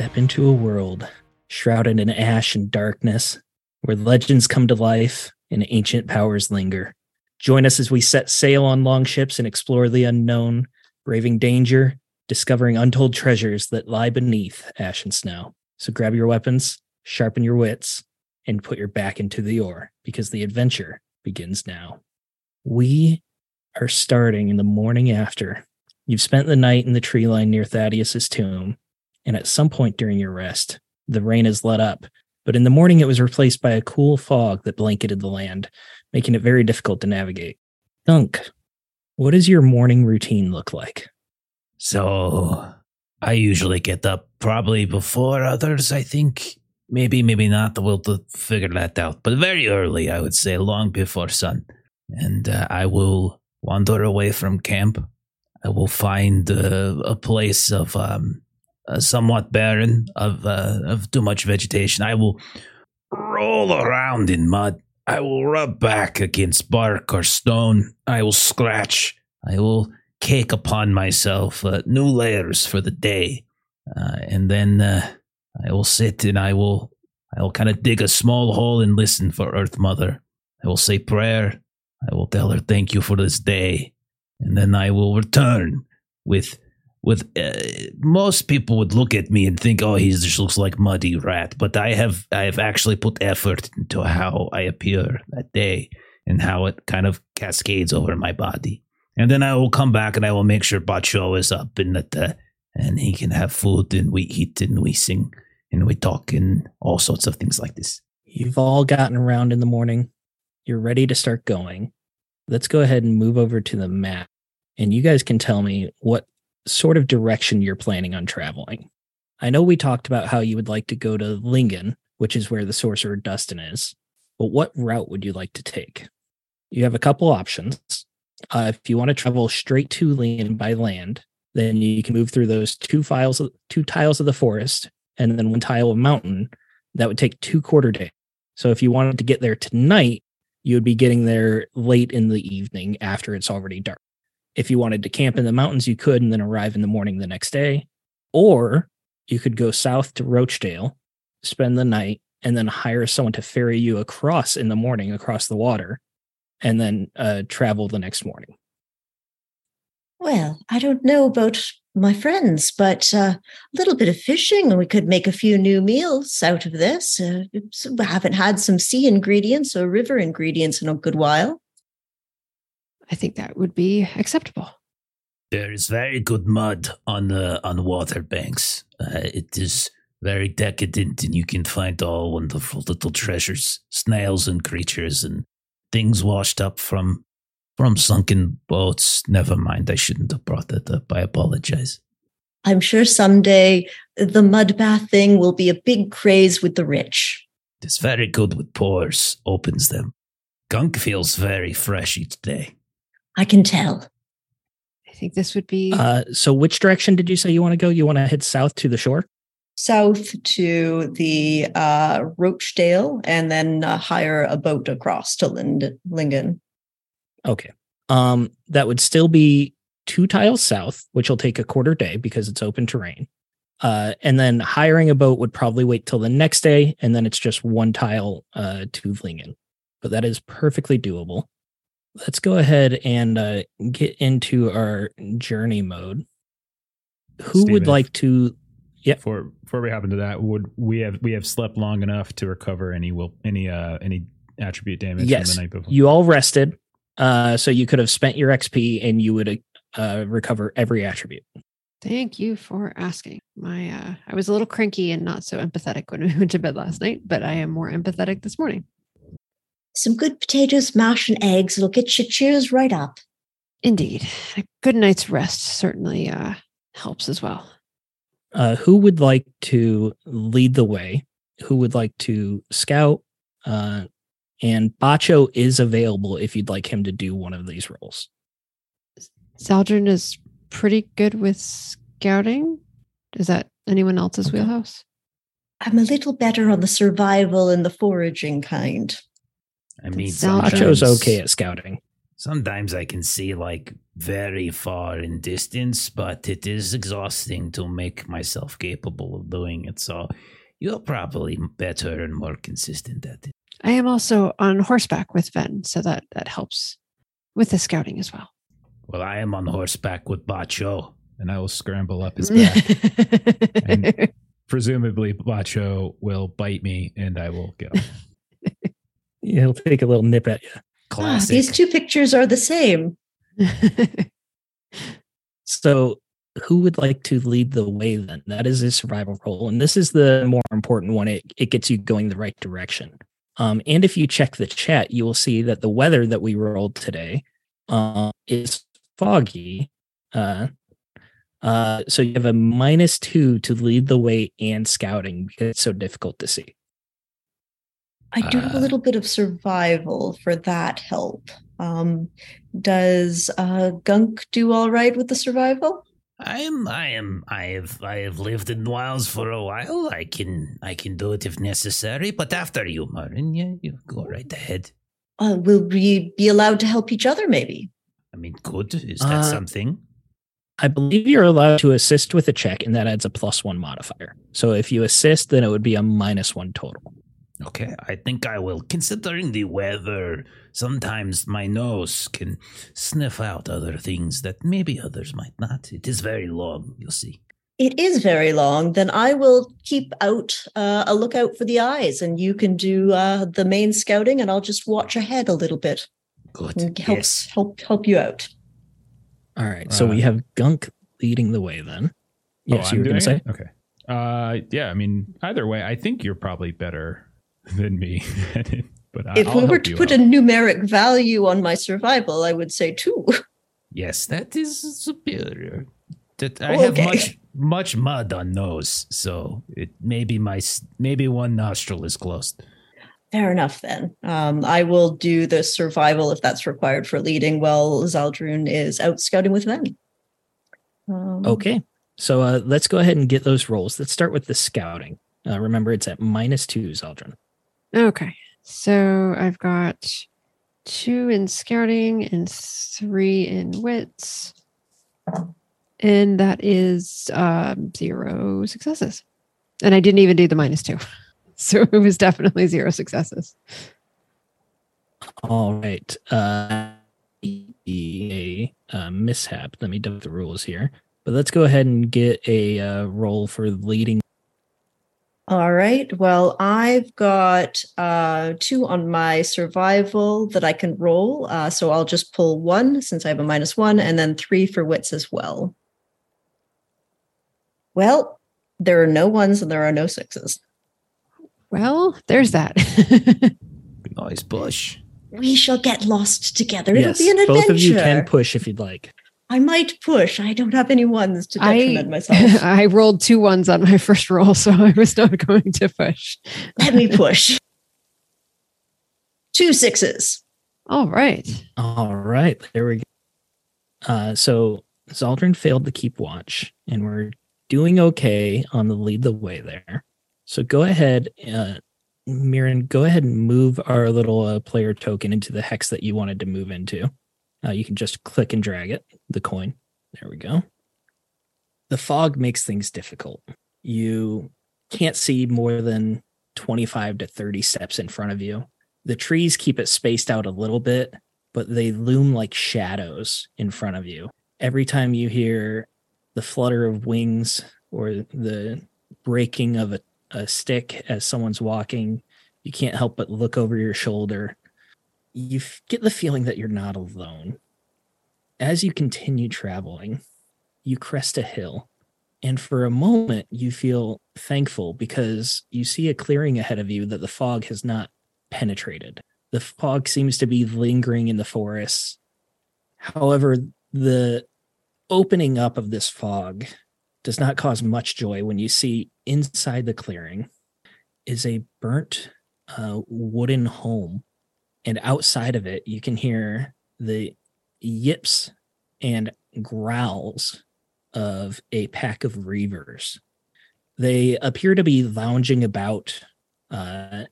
Step into a world shrouded in ash and darkness, where legends come to life and ancient powers linger. Join us as we set sail on longships and explore the unknown, braving danger, discovering untold treasures that lie beneath ash and snow. So grab your weapons, sharpen your wits, and put your back into the oar because the adventure begins now. We are starting in the morning after. You've spent the night in the tree line near Thaddeus's tomb, and at some point during your rest, the rain has let up. But in the morning, it was replaced by a cool fog that blanketed the land, making it very difficult to navigate. Gunk, what does your morning routine look like? So, I usually get up probably before others, I think. Maybe, maybe not. We'll figure that out. But very early, I would say, long before sun. And uh, I will wander away from camp. I will find uh, a place of um, uh, somewhat barren, of uh, of too much vegetation. I will roll around in mud. I will rub back against bark or stone. I will scratch. I will cake upon myself uh, new layers for the day, uh, and then uh, I will sit and I will I will kind of dig a small hole and listen for Earth Mother. I will say prayer. I will tell her thank you for this day, and then I will return with with uh, most people would look at me and think, "Oh, he just looks like muddy rat." But I have I have actually put effort into how I appear that day and how it kind of cascades over my body. And then I will come back and I will make sure Ba'Cho is up and that uh, and he can have food and we eat and we sing and we talk and all sorts of things like this. You've all gotten around in the morning. You're ready to start going. Let's go ahead and move over to the map. And you guys can tell me what sort of direction you're planning on traveling. I know we talked about how you would like to go to Lingen, which is where the sorcerer Dustin is, but what route would you like to take? You have a couple options. Uh, if you want to travel straight to Lingen by land, then you can move through those two files, two tiles of the forest, and then one tile of mountain. That would take two quarter days. So if you wanted to get there tonight, you would be getting there late in the evening after it's already dark. If you wanted to camp in the mountains, you could and then arrive in the morning the next day. Or you could go south to Rochdale, spend the night, and then hire someone to ferry you across in the morning across the water, and then uh, travel the next morning. Well, I don't know about my friends, but uh, a little bit of fishing, and we could make a few new meals out of this. Uh, we haven't had some sea ingredients or river ingredients in a good while. I think that would be acceptable. There is very good mud on the on water banks. Uh, it is very decadent, and you can find all wonderful little treasures, snails and creatures, and things washed up from from sunken boats. Never mind, I shouldn't have brought that up. I apologize. I'm sure someday the mud bath thing will be a big craze with the rich. It's very good with pores, opens them. Gunk feels very freshy today. I can tell. I think this would be Uh, so, which direction did you say you want to go? You want to head south to the shore? South to the uh, Rochdale and then uh, hire a boat across to Lind- Lingen. Okay. Um, that would still be two tiles south, which will take a quarter day because it's open terrain. Uh, and then hiring a boat would probably wait till the next day, and then it's just one tile uh, to Lingen. But that is perfectly doable. Let's go ahead and uh, get into our journey mode. Who would Steven, like to? Yeah. Before before we hop into that, would we have we have slept long enough to recover any will any uh any attribute damage Yes, from the night before? You all rested, uh, so you could have spent your XP and you would uh, recover every attribute. Thank you for asking. My uh I was a little cranky and not so empathetic when we went to bed last night, but I am more empathetic this morning. Some good potatoes, mash, and eggs. It'll get your cheers right up. Indeed. A good night's rest certainly uh helps as well. uh, who would like to lead the way? Who would like to scout? Uh, and Ba'Cho is available if you'd like him to do one of these roles. Zaldrun is pretty good with scouting. Is that anyone else's Okay. wheelhouse? I'm a little better on the survival and the foraging kind. I mean, sounds- Ba'Cho's okay at scouting. Sometimes I can see like very far in distance, but it is exhausting to make myself capable of doing it. So you're probably better and more consistent at it. I am also on horseback with Ven, so that that helps with the scouting as well. Well, I am on horseback with Ba'Cho. And I will scramble up his back. And- Presumably, Ba'Cho will bite me and I will go. He'll take a little nip at you. Ah, Classic. these two pictures are the same. So, who would like to lead the way then? That is a survival role. And this is the more important one. It, it gets you going the right direction. Um, and if you check the chat, you will see that the weather that we rolled today uh, is foggy. Uh, uh, so you have a minus two to lead the way and scouting because it's so difficult to see. I do have a Uh, little bit of survival for that help. Um, does uh, Gunk do all right with the survival? I am I am I have I have lived in Wiles for a while. I can I can do it if necessary, but after you, Martin, yeah, you go right ahead. Uh, will we be allowed to help each other? Maybe. I mean, good. Is that Uh, something? I believe you're allowed to assist with a check, and that adds a plus one modifier. So if you assist, then it would be a minus one total. Okay, I think I will. Considering the weather, sometimes my nose can sniff out other things that maybe others might not. It is very long, you'll see. It is very long. Then I will keep out uh, a lookout for the eyes, and you can do uh, the main scouting, and I'll just watch ahead a little bit Good. and help Yes. help help you out. All right. So Uh, we have Gunk leading the way then. Yes, Oh, you I'm were going to say? it? Okay. Uh, yeah. I mean, either way, I think you're probably better than me. but I, if I'll we were to put out. a numeric value on my survival, I would say two. Yes, that is superior. That I Oh, have okay. much much mud on nose, so it maybe my maybe one nostril is closed. Fair enough then. Um, I will do the survival if that's required for leading while Zaldrun is out scouting with them. Um, Okay. So uh, let's go ahead and get those rolls. Let's start with the scouting. Uh, remember, it's at minus two, Zaldrun. Okay. So I've got two in scouting and three in wits. And that is um, zero successes. And I didn't even do the minus two. So it was definitely zero successes. All right. Uh, a uh, mishap. Let me double the rules here. But let's go ahead and get a uh, roll for leading. All right. Well, I've got uh, two on my survival that I can roll. Uh, so I'll just pull one since I have a minus one, and then three for wits as well. Well, there are no ones and there are no sixes. Well, there's that. Nice bush. We shall get lost together. yes, It'll be an adventure. both of you can push if you'd like. I might push. I don't have any ones to I, detriment myself. I rolled two ones on my first roll, so I was not going to push. Let me push. Two sixes. All right. All right, there we go. Uh, so Zaldrun failed to keep watch, and we're doing okay on the lead the way there. So go ahead, uh, Mirren, go ahead and move our little uh, player token into the hex that you wanted to move into. Uh, you can just click and drag it, the coin. There we go. The fog makes things difficult. You can't see more than 25 to 30 steps in front of you. The trees keep it spaced out a little bit, but they loom like shadows in front of you. Every time you hear the flutter of wings or the breaking of a, a stick as someone's walking, you can't help but look over your shoulder. You get the feeling that you're not alone. As you continue traveling, you crest a hill, and for a moment, you feel thankful because you see a clearing ahead of you that the fog has not penetrated. The fog seems to be lingering in the forests. However, the opening up of this fog does not cause much joy when you see inside the clearing is a burnt uh, wooden home. And outside of it, you can hear the yips and growls of a pack of reavers. They appear to be lounging about. Uh,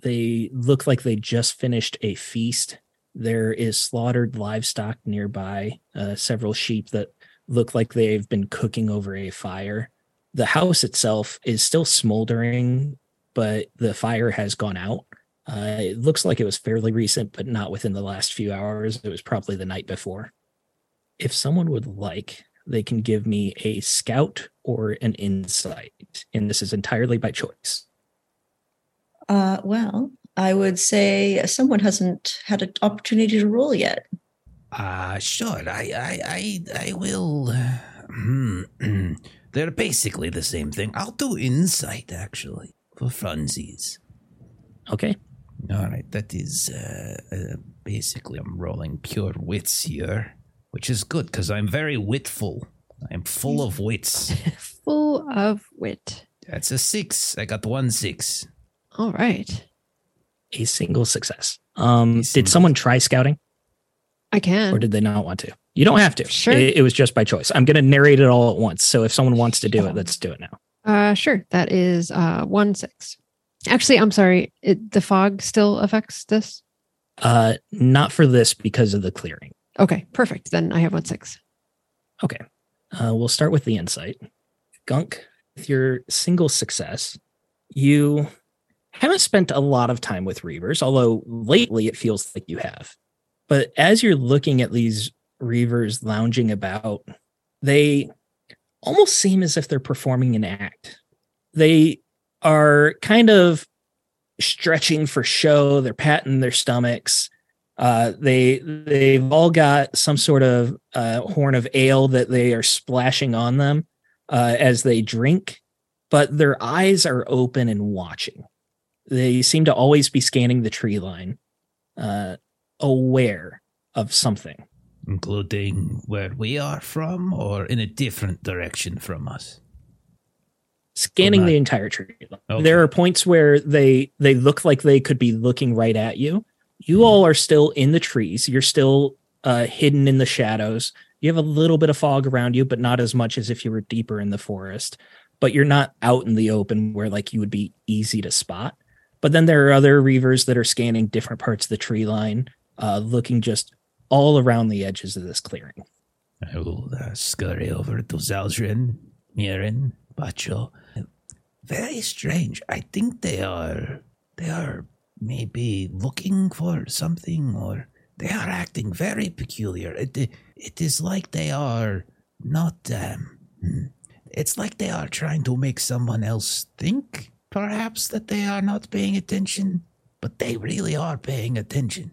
they look like they just finished a feast There is slaughtered livestock nearby, uh, several sheep that look like they've been cooking over a fire. The house itself is still smoldering, but the fire has gone out. Uh, it looks like it was fairly recent, but not within the last few hours. It was probably the night before. If someone would like, they can give me a scout or an insight, and this is entirely by choice. Uh, well, I would say someone hasn't had an opportunity to roll yet. Uh, sure. I, I, I, I will. uh, hmm, They're basically the same thing. I'll do insight, actually, for funsies. Okay. All right, that is uh, uh, basically I'm rolling pure wits here, which is good because I'm very witful. I'm full of wits. Full of wit. That's a six. I got one six. All right. A single success. Um, A did someone try scouting I can. or did they not want to? You don't have to. Sure. It, it was just by choice. I'm going to narrate it all at once. So if someone wants to do it, let's do it now. Uh, sure. That is uh one six. Actually, I'm sorry. It, the fog still affects this. Uh, not for this because of the clearing. Okay, perfect. Then I have one six. Okay. Uh, we'll start with the insight. Gunk, with your single success, you haven't spent a lot of time with Reavers, although lately it feels like you have. But as you're looking at these Reavers lounging about, they almost seem as if they're performing an act. They are kind of stretching for show, they're patting their stomachs. Uh, they they've all got some sort of uh, horn of ale that they are splashing on them uh, as they drink, but their eyes are open and watching. They seem to always be scanning the tree line, uh, aware of something. Including where we are from or in a different direction from us. Scanning the entire tree. line. Okay. There are points where they they look like they could be looking right at you. You all are still in the trees. You're still uh, hidden in the shadows. You have a little bit of fog around you, but not as much as if you were deeper in the forest. But you're not out in the open where like you would be easy to spot. But then there are other reavers that are scanning different parts of the tree line, uh, looking just all around the edges of this clearing. I will uh, scurry over to Zaldrun, Mirren, Ba'Cho. Very strange. I think they are. They are maybe looking for something, or they are acting very peculiar. It, it is like they are not. Um, hmm. it's like they are trying to make someone else think, perhaps, that they are not paying attention, but they really are paying attention.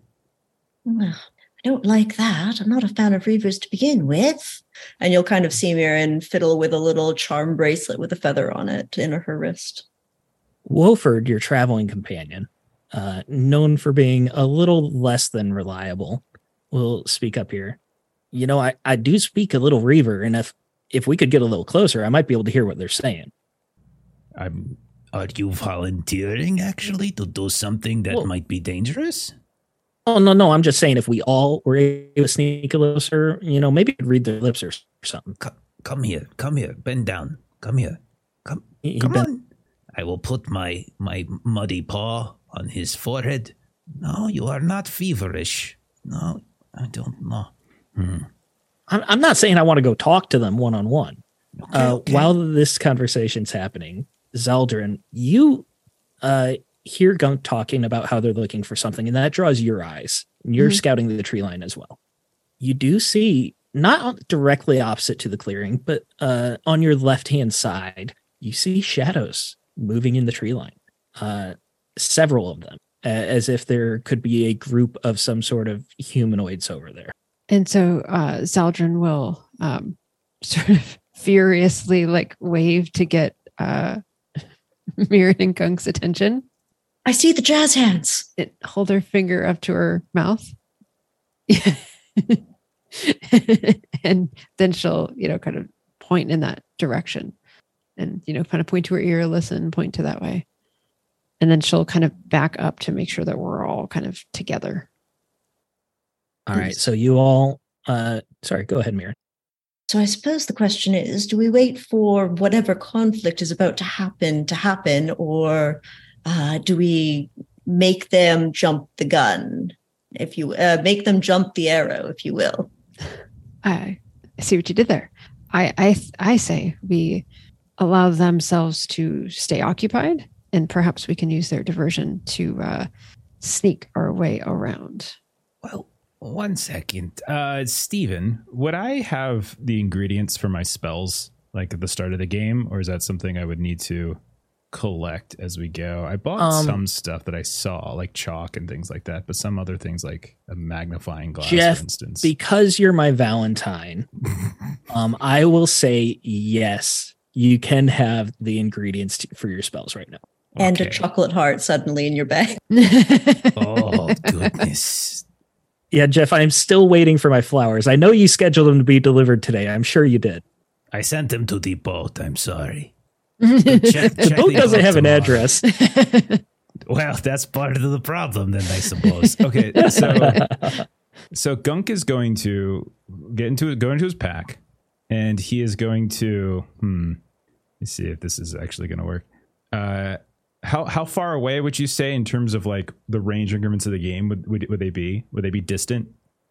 Well, I don't like that. I'm not a fan of Reavers to begin with. And you'll kind of see Mirren fiddle with a little charm bracelet with a feather on it in her wrist. Wolford, your traveling companion, uh, known for being a little less than reliable, will speak up here. You know, I, I do speak a little Reaver, and if if we could get a little closer, I might be able to hear what they're saying. I'm. Are you volunteering actually to do something that Well- might be dangerous? Oh no, no, I'm just saying if we all were able to sneak a closer, you know, maybe read their lips or something. Come here, come here, bend down, come here, come, He- come bent- on. I will put my my muddy paw on his forehead. No, you are not feverish. No, I don't know. Hmm. I'm, I'm not saying I want to go talk to them one on one. While this conversation's happening, Zeldrin, you uh, hear Gunk talking about how they're looking for something, and that draws your eyes. You're Mhm. scouting the tree line as well. You do see, not directly opposite to the clearing, but uh, on your left hand side, you see shadows moving in the tree line. Uh, several of them, as if there could be a group of some sort of humanoids over there. And so uh Zaldrun will um sort of furiously like wave to get uh Mirren and Gunk's attention I see the jazz hands. It, hold her finger up to her mouth. and then she'll, you know, kind of point in that direction and, you know, kind of point to her ear, listen, point to that way. And then she'll kind of back up to make sure that we're all kind of together. All right. Yes. So you all, uh, sorry, go ahead, Mira. So I suppose the question is do we wait for whatever conflict is about to happen to happen, or uh, do we make them jump the gun? if you uh, make them jump the arrow, if you will. I see what you did there. I I I say we allow themselves to stay occupied, and perhaps we can use their diversion to uh, sneak our way around. Well, one second, uh, Steven, would I have the ingredients for my spells like at the start of the game, or is that something I would need to collect as we go? I bought Um, some stuff that I saw, like chalk and things like that, but some other things like a magnifying glass, Jeff, for instance. because you're my Valentine, um, I will say yes. You can have the ingredients to, for your spells right now. And a chocolate heart suddenly in your bag. Oh goodness. Yeah, Jeff, I'm still waiting for my flowers. I know you scheduled them to be delivered today. I'm sure you did. I sent them to the boat. I'm sorry. The check boat the doesn't boat have an address. Well, that's part of the problem, then I suppose. okay, so so Gunk is going to get into go into his pack, and he is going to hmm. Let's see if this is actually going to work. Uh, how how far away would you say in terms of like the range increments of the game would would, would they be? Would they be distant?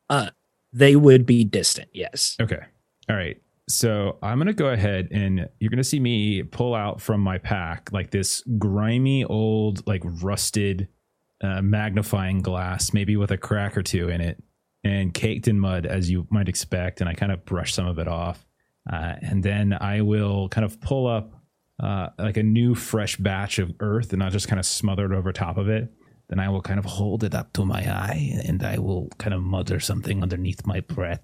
Uh, they would be distant, yes. Okay. All right. So I'm going to go ahead and you're going to see me pull out from my pack like this grimy old, like rusted uh, magnifying glass, maybe with a crack or two in it and caked in mud, as you might expect. And I kind of brush some of it off. Uh, and then I will kind of pull up uh, like a new fresh batch of earth and I'll just kind of smother it over top of it. Then I will kind of hold it up to my eye and I will kind of mutter something underneath my breath.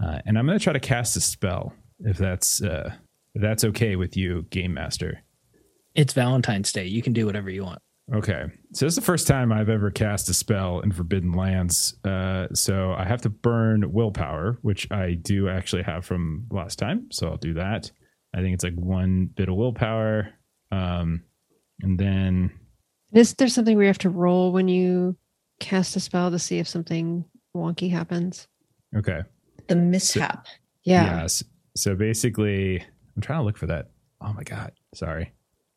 Uh, and I'm going to try to cast a spell if that's uh, if that's okay with you, Game Master. It's Valentine's Day. You can do whatever you want. Okay, so this is the first time I've ever cast a spell in Forbidden Lands. Uh, so I have to burn willpower, which I do actually have from last time. So I'll do that. I think it's like one bit of willpower, um, and then Is there something we have to roll when you cast a spell to see if something wonky happens? okay, The mishap. Yeah. Yes. So basically, I'm trying to look for that. Oh my god, sorry,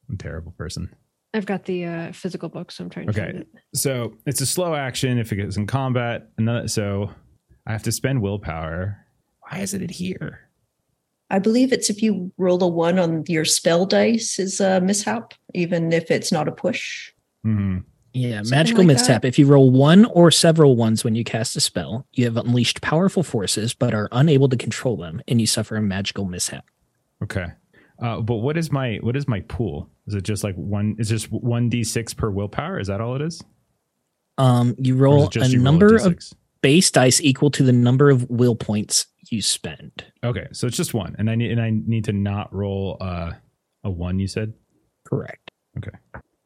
I'm a terrible person. I've got the uh, physical book, so I'm trying to Okay. find it. So it's a slow action if it gets in combat. Another, so I have to spend willpower. Why isn't it here? I believe it's if you roll a one on your spell dice is a mishap, even if it's not a push. hmm Yeah, Something magical like mishap. If you roll one or several ones when you cast a spell, you have unleashed powerful forces but are unable to control them, and you suffer a magical mishap. Okay. Uh, but what is my what is my pool? Is it just like one? Is just one d six per willpower? Is that all it is? Um, you Or is roll a you roll number of base dice equal to the number of will points you spend. Okay, so it's just one, and I need and I need to not roll uh, a one. You said Correct. Okay,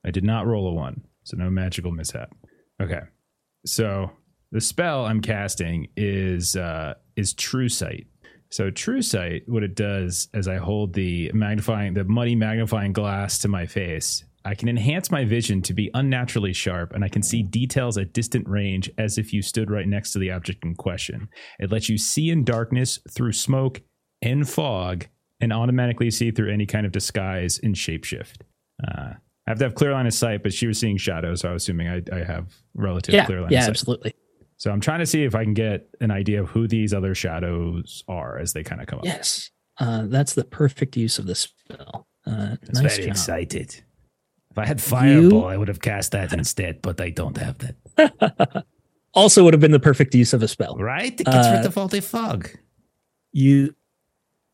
I did not roll a one, so no magical mishap. Okay, so the spell I'm casting is uh, is True Sight. So True Sight, what it does as I hold the magnifying, the muddy magnifying glass to my face, I can enhance my vision to be unnaturally sharp, and I can see details at distant range as if you stood right next to the object in question. It lets you see in darkness, through smoke and fog, and automatically see through any kind of disguise and shapeshift. Uh, I have to have clear line of sight, but she was seeing shadows, so I was assuming I, I have relative Yeah, clear line yeah, of sight. Yeah, absolutely. So I'm trying to see if I can get an idea of who these other shadows are as they kind of come up. Yes, uh, that's the perfect use of the spell. Uh, I'm nice very job. excited. If I had fireball, I would have cast that instead, but I don't have that. also, would have been the perfect use of a spell. Right? It gets rid Uh, of all the fog. you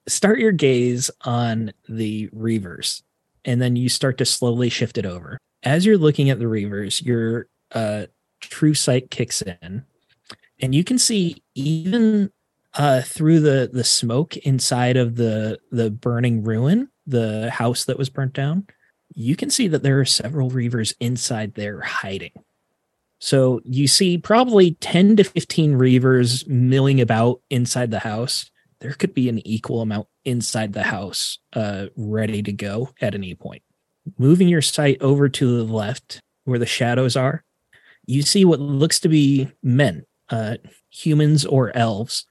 start your gaze on the reavers and then you start to slowly shift it over. As you're looking at the reavers your uh, true sight kicks in and you can see even uh, through the the smoke inside of the the burning ruin the house that was burnt down you can see that there are several reavers inside there hiding. So you see probably 10 to 15 reavers milling about inside the house there could be an equal amount inside the house uh, ready to go at any point. Moving your sight over to the left where the shadows are, you see what looks to be men, uh, humans or elves.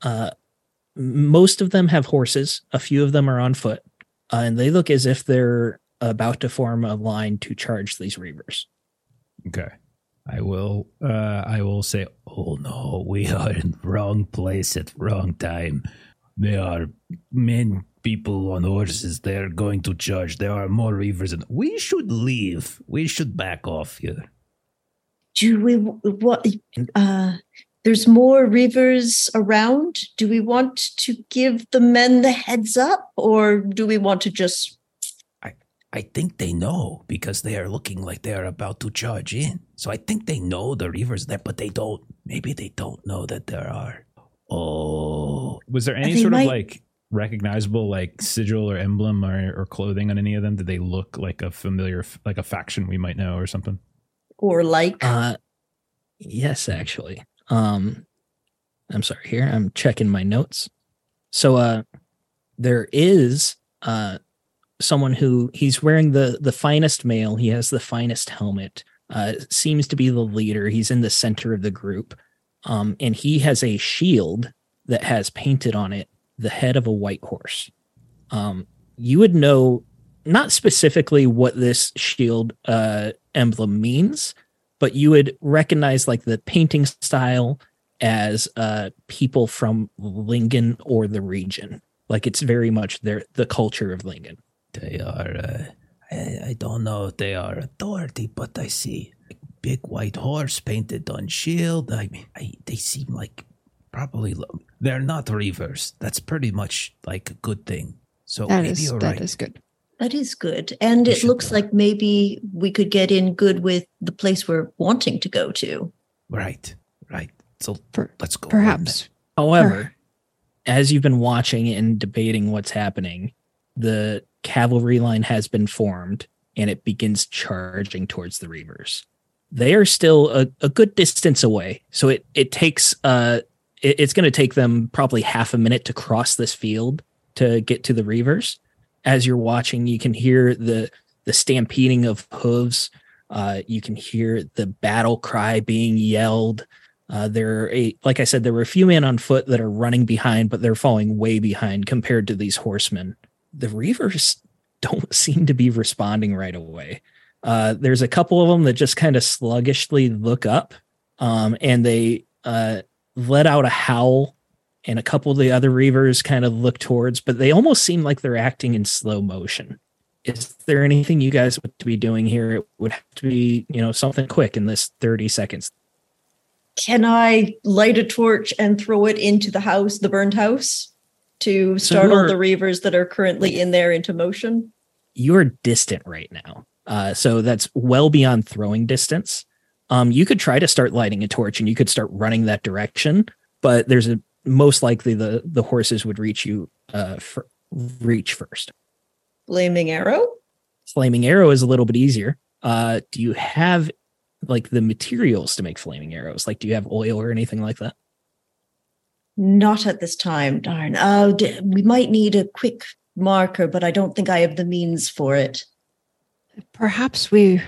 Uh, most of them have horses, a few of them are on foot, uh, and they look as if they're about to form a line to charge these reavers. Okay. I will. Uh, I will say, Oh no, we are in wrong place at wrong time. There are men, people on horses. They are going to charge. There are more reavers, and we should leave. We should back off here. Do we what? Uh, there's more reavers around. Do we want to give the men the heads up, or do we want to just? I think they know because they are looking like they are about to charge in. So I think they know the reavers there, but they don't. Maybe they don't know that there are. Oh, was there any sort might- of like recognizable like sigil or emblem or, or clothing on any of them? Did they look like a familiar, like a faction we might know or something? Or like Uh, yes, actually. Um, I'm sorry. Here, I'm checking my notes. So, uh, there is uh someone who he's wearing the the finest mail. He has the finest helmet. Uh, seems to be the leader. He's in the center of the group. Um, and he has a shield that has painted on it the head of a white horse. Um, you would know not specifically what this shield uh emblem means, but you would recognize like the painting style as uh people from Lingen or the region. Like it's very much their the culture of Lingen. they are. I, I don't know if they are authority, but I see a big white horse painted on shield. I mean, I, they seem like probably lo- they're not reavers. That's pretty much like a good thing. So That maybe is you're that right. is good. that is good, and We it looks go. like maybe we could get in good with the place we're wanting to go to. Right, right. So Per- let's go. Perhaps However, as you've been watching and debating what's happening, the cavalry line has been formed and it begins charging towards the Reavers. They are still a, a good distance away. So it, it takes uh it- it's gonna take them probably half a minute to cross this field to get to the Reavers. As you're watching, you can hear the the stampeding of hooves. Uh, you can hear the battle cry being yelled. Uh, there are a, like I said, there were a few men on foot that are running behind, but they're falling way behind compared to these horsemen. The Reavers don't seem to be responding right away. Uh, there's a couple of them that just kind of sluggishly look up, um, and they uh, let out a howl, and a couple of the other Reavers kind of look towards, but they almost seem like they're acting in slow motion. Is there anything you guys would be doing here? It would have to be, you know, something quick in this 30 seconds. Can I light a torch and throw it into the house, the burned house, to So startle you're- the reavers that are currently in there into motion? you're distant right now. Uh, so that's well beyond throwing distance. Um, you could try to start lighting a torch and you could start running that direction, but there's a most likely the the horses would reach you uh fir- reach first. Flaming arrow? Flaming arrow is a little bit easier. Uh, do you have like the materials to make flaming arrows? Like, do you have oil or anything like that? Not at this time, darn. Oh, d- we might need a quick marker, but I don't think I have the means for it. perhaps we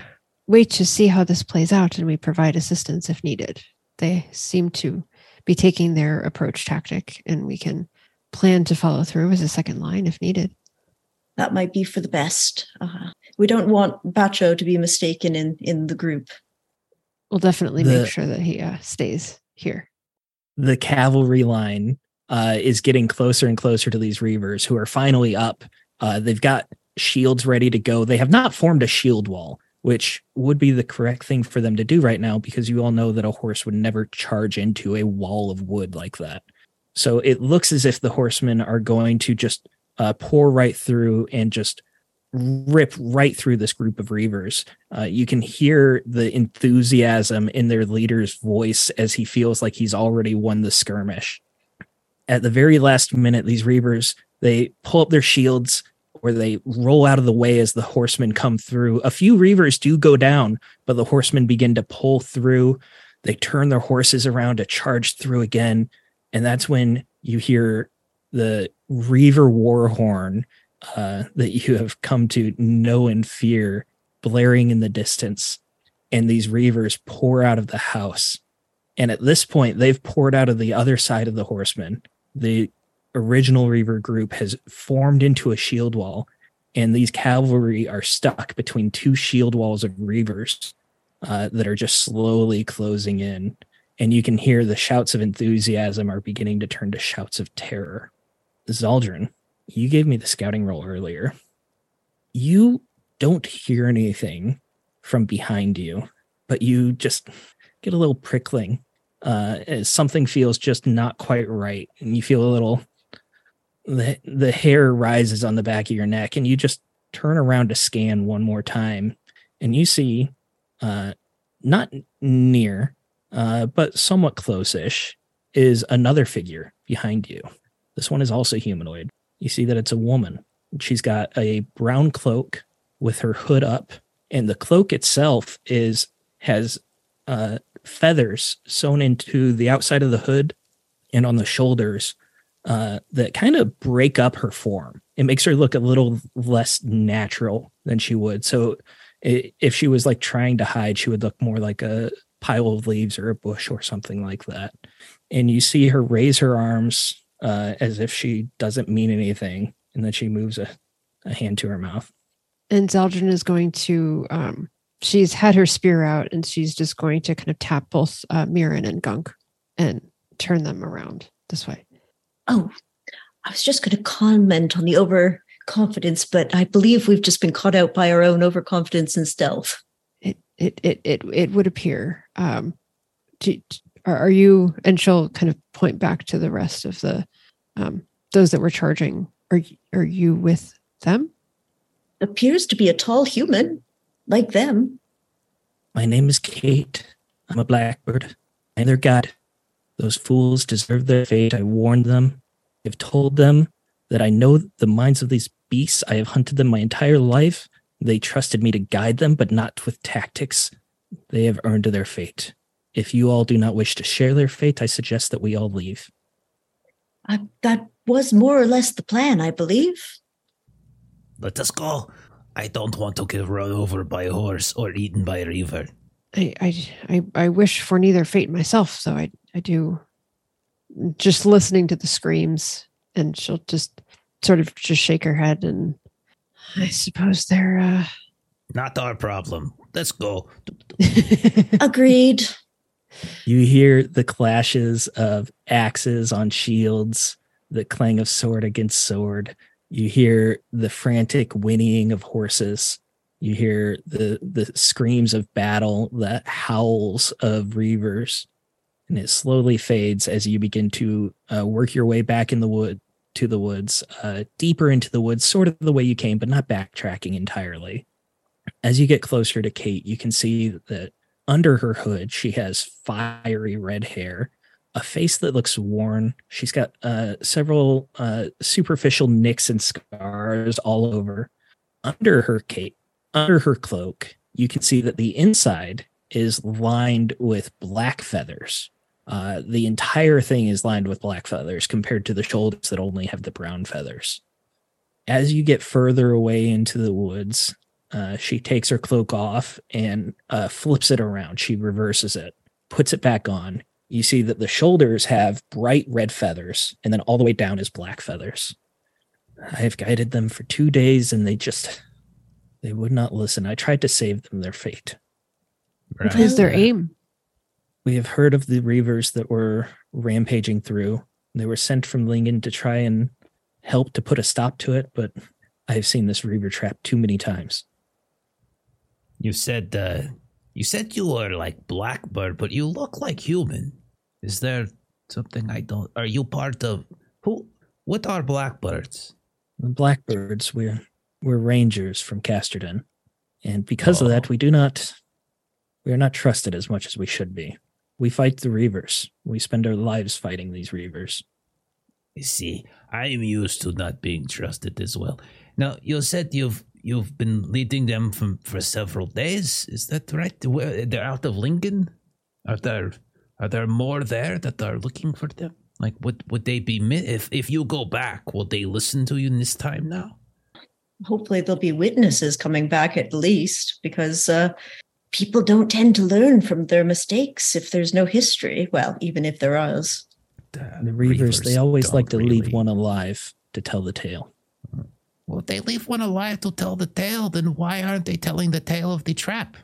wait to see how this plays out and we provide assistance if needed. They seem to be taking their approach tactic, and we can plan to follow through as a second line if needed. That might be for the best. Uh, we don't want Ba'Cho to be mistaken in in the group. We'll definitely The- make sure that he uh, stays here. The cavalry line uh, is getting closer and closer to these reavers who are finally up. Uh, they've got shields ready to go. They have not formed a shield wall, which would be the correct thing for them to do right now because you all know that a horse would never charge into a wall of wood like that. So it looks as if the horsemen are going to just uh, pour right through and just rip right through this group of reavers. Uh, you can hear the enthusiasm in their leader's voice as he feels like he's already won the skirmish. At the very last minute, these reavers they pull up their shields or they roll out of the way as the horsemen come through. A few reavers do go down, but the horsemen begin to pull through. They turn their horses around to charge through again, and that's when you hear the reaver war horn uh, that you have come to know and fear blaring in the distance. And these reavers pour out of the house. And at this point, they've poured out of the other side of the horsemen. The original reaver group has formed into a shield wall, and these cavalry are stuck between two shield walls of reavers. uh, that are just slowly closing in. And you can hear the shouts of enthusiasm are beginning to turn to shouts of terror. Zaldrun, you gave me the scouting role earlier. You don't hear anything from behind you, but you just get a little prickling uh, something feels just not quite right. And you feel a little, the, the hair rises on the back of your neck, and you just turn around to scan one more time. And you see, uh, not near, uh, but somewhat close ish, is another figure behind you. This one is also humanoid. You see that it's a woman. She's got a brown cloak with her hood up, and the cloak itself is has uh, feathers sewn into the outside of the hood and on the shoulders uh, that kind of break up her form. It makes her look a little less natural than she would. So it, if she was like trying to hide, she would look more like a pile of leaves or a bush or something like that. And you see her raise her arms uh, as if she doesn't mean anything, and then she moves a, a hand to her mouth. And Zeldrin is going to um, she's had her spear out and she's just going to kind of tap both uh, Mirren and Gunk and turn them around this way. Oh, I was just going to comment on the overconfidence, but I believe we've just been caught out by our own overconfidence and stealth. It it it it, it would appear. Um, do, are, are you? And she'll kind of point back to the rest of the um, those that were charging. Are are you with them? Appears to be a tall human like them. My name is Kate. I'm a blackbird. I'm their god. Those fools deserve their fate. I warned them. I've told them that I know the minds of these beasts. I have hunted them my entire life. They trusted me to guide them, but not with tactics. They have earned their fate. If you all do not wish to share their fate, I suggest that we all leave. Uh, that was more or less the plan, I believe. Let us go. I don't want to get run over by a horse or eaten by a reaver. I, I, I, I wish for neither fate myself, so I, I do. Just listening to the screams, and she'll just sort of just shake her head, and I suppose they're uh... not our problem. Let's go. Agreed. You hear the clashes of axes on shields, the clang of sword against sword, you hear the frantic whinnying of horses. You hear the the screams of battle the howls of reavers. And it slowly fades as you begin to uh, work your way back in the wood to the woods uh, deeper into the woods sort of the way you came but not backtracking entirely. As you get closer to kate you can see that under her hood she has fiery red hair a face that looks worn. She's got uh, several uh, superficial nicks and scars all over. Under her cape, under her cloak, you can see that the inside is lined with black feathers. Uh, the entire thing is lined with black feathers compared to the shoulders that only have the brown feathers. As you get further away into the woods, uh, she takes her cloak off and uh, flips it around. She reverses it, puts it back on, you see that the shoulders have bright red feathers, and then all the way down is black feathers. I have guided them for two days, and they just they would not listen. I tried to save them their fate. What is their aim? We have heard of the reavers that were rampaging through. They were sent from Lingen to try and help to put a stop to it, but I have seen this reaver trap too many times. You said uh, you said you were like Blackbird, but you look like human. Is there something I don't? Are you part of who? What are blackbirds? The blackbirds. We're we're rangers from Casterden, and because oh. of that, oh. we do not we are not trusted as much as we should be. We fight the reavers. We spend our lives fighting these reavers. I see. I am used to not being trusted as well. Now, you said you've you've been leading them from for several days. Is that right? They're out of Lingen. Are there are there more there that are looking for them? Like, would would they be if if you go back? Will they listen to you in this time now? Hopefully, there'll be witnesses coming back at least, because uh, people don't tend to learn from their mistakes if there's no history. Well, even if there is. The, the Reavers, Reavers they always like to really. leave one alive to tell the tale. Well, if they leave one alive to tell the tale, then why aren't they telling the tale of the trap?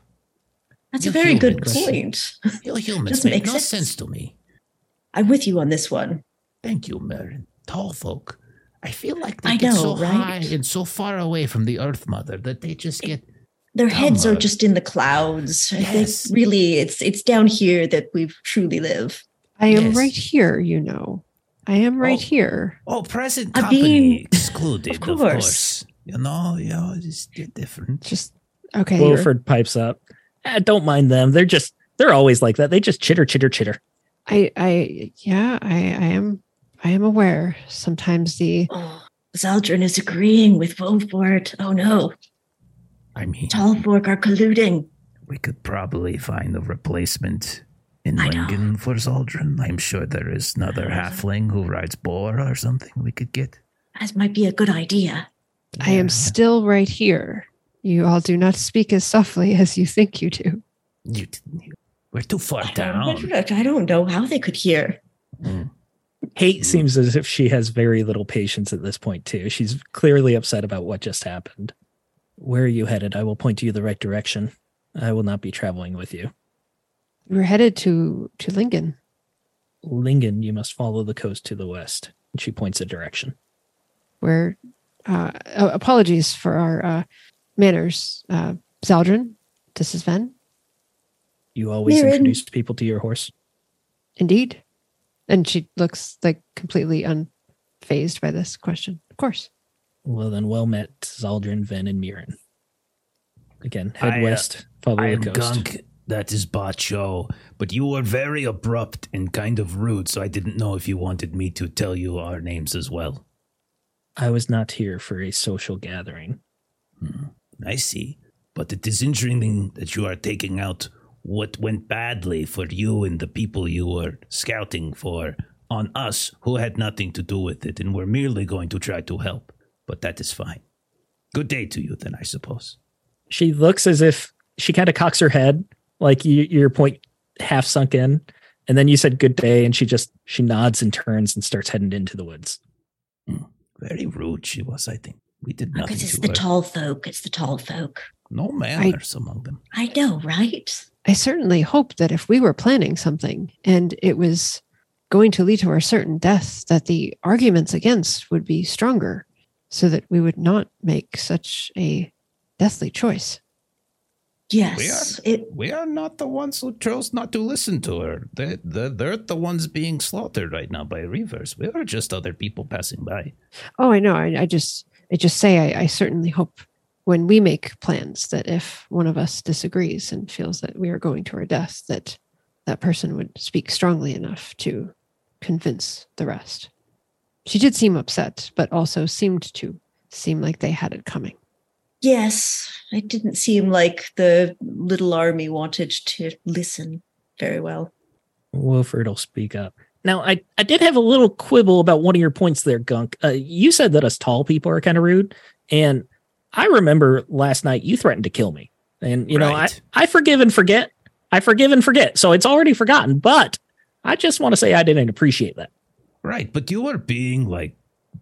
That's You a very good point. You humans Doesn't make make no sense. sense to me. I'm with you on this one. Thank you, Mirren. Tall folk. I feel like they I get know, so right? high and so far away from the Earth Mother that they just get. Their heads are just in the clouds. I Yes. really it's it's down here that we truly live. I am Yes. right here, you know. I am right Oh. here. Oh, present I company mean, excluded, of of course. course. You know, you know, it's you're different. Just okay. you're- Wilford pipes up. "Ah, don't mind them. They're just they're always like that. They just chitter, chitter, chitter. I I yeah, I I am I am aware. Sometimes the Oh, Zaldrun is agreeing with Wolford. Oh no. I mean, Talfork are colluding. we could probably find a replacement in I for Zaldrun. I'm sure there is another halfling who rides boar or something we could get. That might be a good idea. I am still right here. You all do not speak as softly as you think you do. You, you- we're too far I down. don't, I don't know how they could hear. Mm. Kate seems as if she has very little patience at this point too. She's clearly upset about what just happened. Where are you headed? I will point you the right direction. I will not be traveling with you. We're headed to to Lincoln. Lingen, you must follow the coast to the west. And she points a direction. Where uh, uh, apologies for our uh, manners, uh, Zaldrun. This is Ven. You always Mirren. introduce people to your horse. Indeed. And she looks like completely unfazed by this question. Of course. Well then, well met, Zaldrun, Ven, and Mirren. Again, head I, uh, west, follow I the am coast. Gunk. That is Ba'Cho. But you were very abrupt and kind of rude, so I didn't know if you wanted me to tell you our names as well. I was not here for a social gathering. Hmm, I see. But it is interesting that you are taking out what went badly for you and the people you were scouting for on us who had nothing to do with it and were merely going to try to help. But that is fine. Good day to you, then, I suppose. She looks as if she kind of cocks her head, like you, your point half sunk in. And then you said good day, and she just she nods and turns and starts heading into the woods. Hmm. Very rude she was, I think. We did nothing Because it's to the her. tall folk. It's the tall folk. no manners among them. I know, right? I certainly hope that if we were planning something and it was going to lead to our certain death, that the arguments against would be stronger so that we would not make such a deathly choice. Yes. It We are not the ones who chose not to listen to her. They, they, they're the ones being slaughtered right now by Reavers. We are just other people passing by. Oh, I know. I, I just, I just say, I, I certainly hope when we make plans that if one of us disagrees and feels that we are going to our death, that that person would speak strongly enough to convince the rest. She did seem upset, but also seemed to seem like they had it coming. Yes. It didn't seem like the little army wanted to listen very well. Wilford will speak up. Now, I, I did have a little quibble about one of your points there, Gunk. Uh, you said that us tall people are kind of rude. And I remember last night you threatened to kill me. And, you know, I, I forgive and forget. I forgive and forget. So it's already forgotten. But I just want to say I didn't appreciate that. Right, but you were being like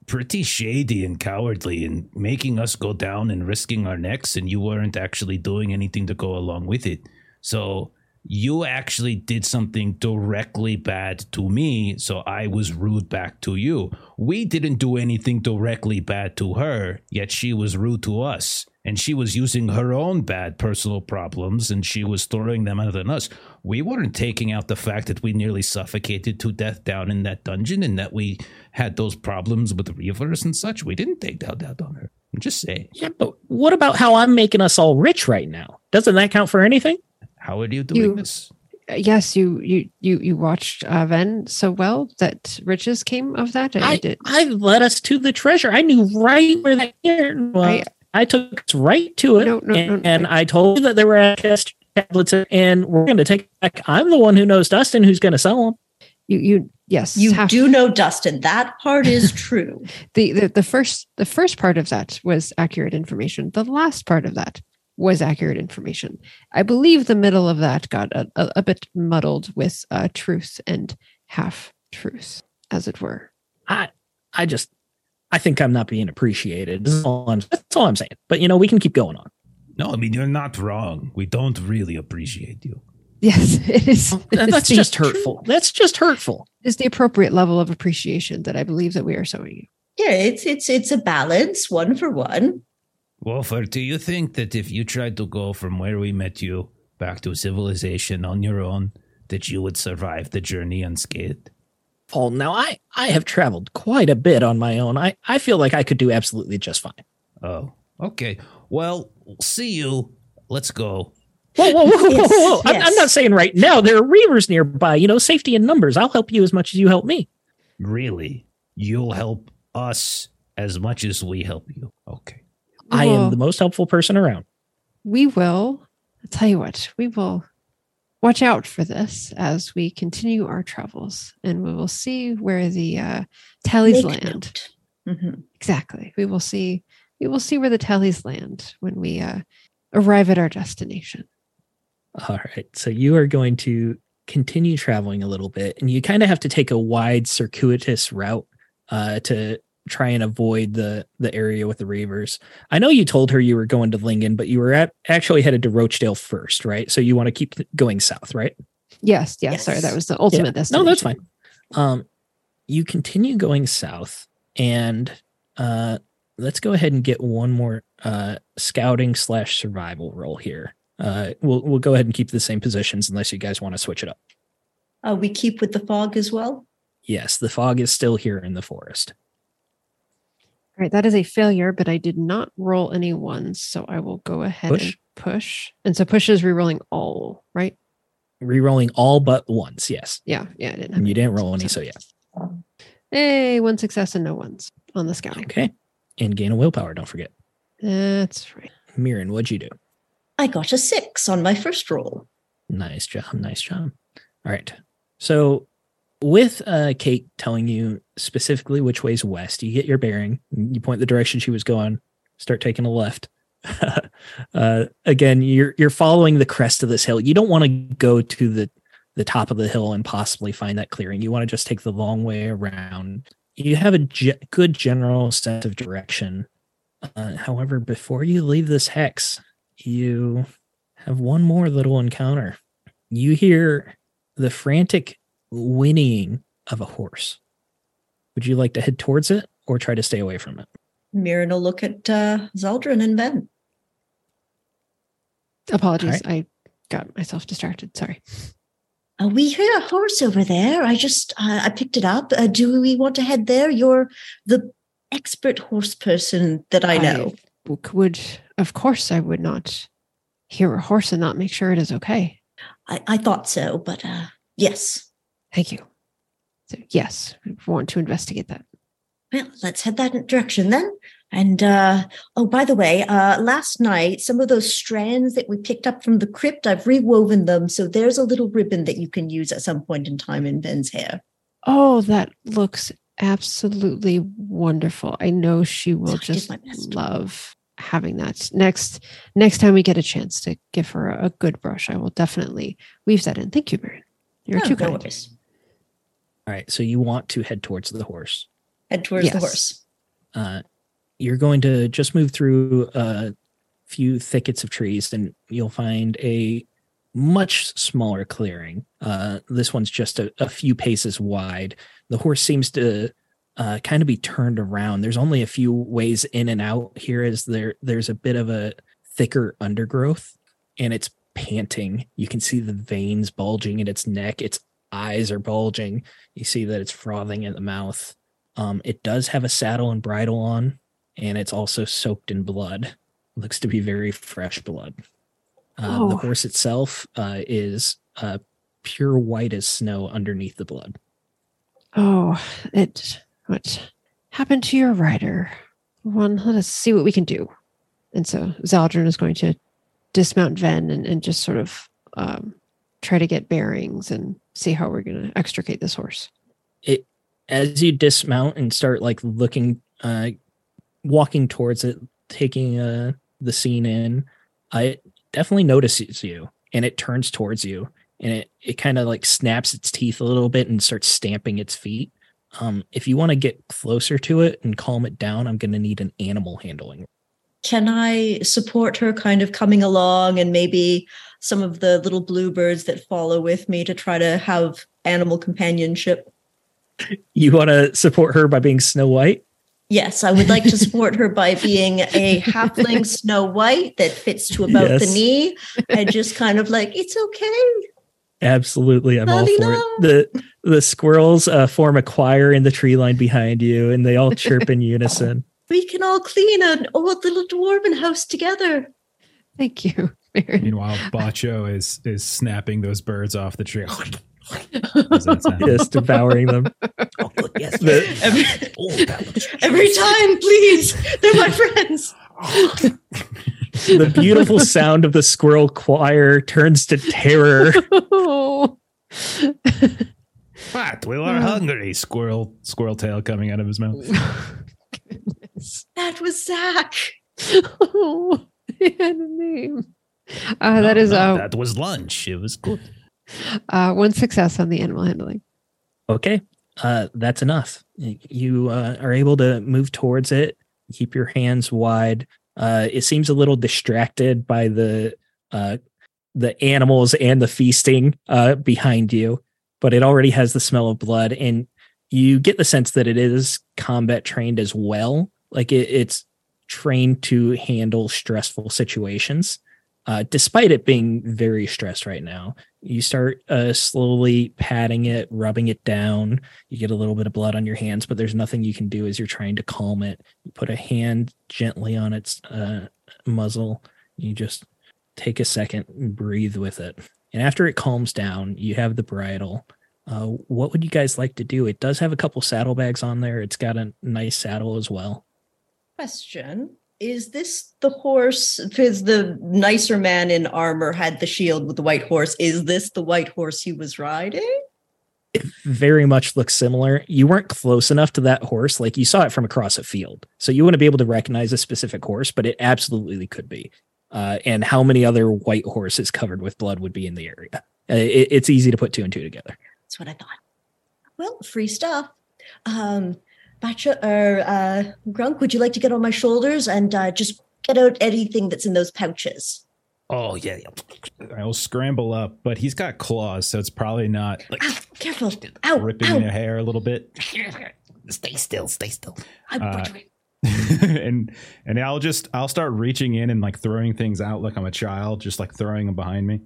pretty shady and cowardly and making us go down and risking our necks, and you weren't actually doing anything to go along with it. So you actually did something directly bad to me, so I was rude back to you. We didn't do anything directly bad to her, yet she was rude to us. And she was using her own bad personal problems and she was throwing them out on us. We weren't taking out the fact that we nearly suffocated to death down in that dungeon and that we had those problems with the Reavers and such. We didn't take that out on her. I'm just saying. Yeah, but what about how I'm making us all rich right now? Doesn't that count for anything? How are you doing You- this? Uh, Yes, you you you you watched uh, Ven so well that riches came of that. I, I, did. I led us to the treasure. I knew right where that cairn was. I- I, took us right to it. No, no, and, no, and I- I told you that there were Akast tablets and we're going to take it back. I'm the one who knows Dustin who's going to sell them. You you yes. You half- do know Dustin. That part is true. the, the the first the first part of that was accurate information. The last part of that was accurate information. I believe the middle of that got a, a, a bit muddled with uh, truth and half truth, as it were. I I just I think I'm not being appreciated. That's all I'm, that's all I'm saying. But you know, we can keep going on. No, I mean you're not wrong. We don't really appreciate you. Yes, it is. Oh, it is That's the- just hurtful. That's just hurtful. Is the appropriate level of appreciation that I believe that we are showing you. Yeah, it's it's it's a balance, one for one. Wolfer, do you think that if you tried to go from where we met you back to civilization on your own, that you would survive the journey unscathed? Paul, now I I have traveled quite a bit on my own. I I feel like I could do absolutely just fine. Oh, okay. Well, see you. Let's go. Whoa, whoa, whoa, whoa, Yes, whoa, whoa. I'm, I'm not saying right now. There are reavers nearby. You know, safety in numbers. I'll help you as much as you help me. Really? You'll help us as much as we help you. Okay. I am the most helpful person around. we will I'll tell you what we will watch out for this as we continue our travels and we will see where the uh tallies Make land note. Mhm. exactly we will see we will see where the tallies land when we uh arrive at our destination All right. So you are going to continue traveling a little bit, and you kind of have to take a wide, circuitous route uh, to try and avoid the the area with the reavers. I know you told her you were going to Lingen, but you were at, actually headed to Rochdale first, right? So you want to keep going south, right? yes yes, sorry that was the ultimate Yeah. destination No, that's fine. Um, you continue going south, and uh, let's go ahead and get one more uh, scouting slash survival roll here. Uh, we'll we'll go ahead and keep the same positions unless you guys want to switch it up. Uh, we keep with the fog as well. Yes, the fog is still here in the forest. All right, that is a failure, but I did not roll any ones, so I will go ahead and Push. push. And so push is rerolling all, right? Rerolling all but ones. Yes, Yeah, yeah, I didn't. have and you didn't roll any, so yeah. Hey, one success and no ones on the scouting. Okay, and gain a willpower. Don't forget. That's right. Mirren, what'd you do? I got a six on my first roll. Nice job. Nice job. All right. So, with uh, Kate telling you specifically which way's west, you get your bearing. You point the direction she was going. Start taking a left. uh, again, you're you're following the crest of this hill. You don't want to go to the the top of the hill and possibly find that clearing. You want to just take the long way around. You have a ge- good general sense of direction. Uh, however, before you leave this hex, you have one more little encounter. You hear the frantic whinnying of a horse. Would you like to head towards it or try to stay away from it? Mirren will look at uh, Zaldrun and Ven. Apologies. I got myself distracted. Sorry. Uh, we hear a horse over there. I just uh, I picked it up. Uh, do we want to head there? You're the expert horse person that I know. w- would, of course, I would not hear a horse and not make sure it is okay. I, I thought so, but uh, yes. Thank you. So, yes, we want to investigate that. Well, let's head that direction then. And uh, oh, by the way, uh, last night some of those strands that we picked up from the crypt, I've rewoven them, so there's a little ribbon that you can use at some point in time in Ven's hair. Oh, that looks absolutely wonderful. I know she will I did just love having that. Next next time we get a chance to give her a, a good brush, I will definitely weave that in. Thank you, Mirren. You're Oh, too no kind. worries. All right. So you want to head towards the horse. Head towards the horse. Uh, you're going to just move through a few thickets of trees, and you'll find a much smaller clearing. Uh, this one's just a, a few paces wide. The horse seems to uh, kind of be turned around. There's only a few ways in and out here, as there there's a bit of a thicker undergrowth, and it's panting. You can see the veins bulging in its neck. Its eyes are bulging. You see that it's frothing at the mouth. Um, it does have a saddle and bridle on, and it's also soaked in blood. Looks to be very fresh blood. Uh, The Oh. horse itself uh, is uh, pure white as snow underneath the blood. Oh, it what happened to your rider? One, let us see what we can do. And so Zaldrun is going to dismount Ven and, and just sort of um, try to get bearings and see how we're going to extricate this horse. It as you dismount and start like looking, uh, walking towards it, taking uh, the scene in. It definitely notices you, and it turns towards you, and it it kind of like snaps its teeth a little bit and starts stamping its feet. Um, if you want to get closer to it and calm it down, I'm going to need an animal handling. can I support her kind of coming along and maybe some of the little bluebirds that follow with me to try to have animal companionship? You want to support her by being Snow White? Yes, I would like to support her by being a halfling Snow White that fits to about the knee and just kind of like, it's okay. Absolutely, I'm all Lolly for it. The the squirrels uh, form a choir in the tree line behind you, and they all chirp in unison. We can all clean an old little dwarven house together. Thank you, Mary. Meanwhile, Ba'Cho is is snapping those birds off the tree. How's? Just devouring them. Oh, good. Yes. The- yes. oh, Every time, please. They're my friends. The beautiful sound of the squirrel choir turns to terror. What? We were hungry. Squirrel, squirrel tail coming out of his mouth. That was Zach. oh, he had a name. Uh, that No, is no, uh, that was lunch. It was good. uh, one success on the animal handling. Okay, uh, that's enough. You uh, are able to move towards it. Keep your hands wide. Uh, it seems a little distracted by the uh, the animals and the feasting uh, behind you, but it already has the smell of blood, and you get the sense that it is combat trained as well. Like it, it's trained to handle stressful situations, uh, despite it being very stressed right now you start uh, slowly patting it, rubbing it down. You get a little bit of blood on your hands, but there's nothing you can do as you're trying to calm it. You put a hand gently on its uh, muzzle. You just take a second and breathe with it. And after it calms down, you have the bridle. Uh, what would you guys like to do? It does have a couple saddlebags on there. It's got a nice saddle as well. Question Is this the horse? Because the nicer man in armor had the shield with the white horse. Is this the white horse he was riding? it very much looks similar. You weren't close enough to that horse. Like you saw it from across a field. So you wouldn't be able to recognize a specific horse, but it absolutely could be. Uh, and how many other white horses covered with blood would be in the area? Uh, it, it's easy to put two and two together. That's what I thought. Well, free stuff. Um, Ba'Cho or uh, Grunk, would you like to get on my shoulders and uh, just get out anything that's in those pouches? Oh, yeah. yeah. I'll scramble up, but he's got claws, so it's probably not like Ow, careful. Ow, ripping ow. your hair a little bit. Stay still. Stay still. I- Uh, and and I'll just I'll start reaching in and like throwing things out like I'm a child, just like throwing them behind me.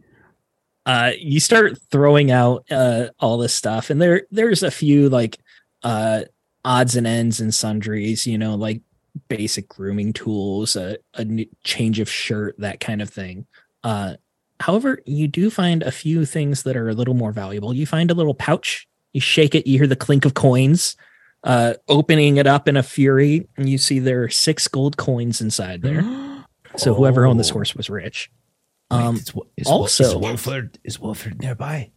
uh, you start throwing out uh, all this stuff, and there there's a few like uh, odds and ends and sundries, you know, like basic grooming tools, a, a new change of shirt, that kind of thing. Uh, however, you do find a few things that are a little more valuable. You find a little pouch. You shake it, you hear the clink of coins. Uh, opening it up in a fury, and you see there are six gold coins inside there. So whoever owned this Oh. horse was rich. Wait, Um, is, is, also- is Wolford is Wolford nearby?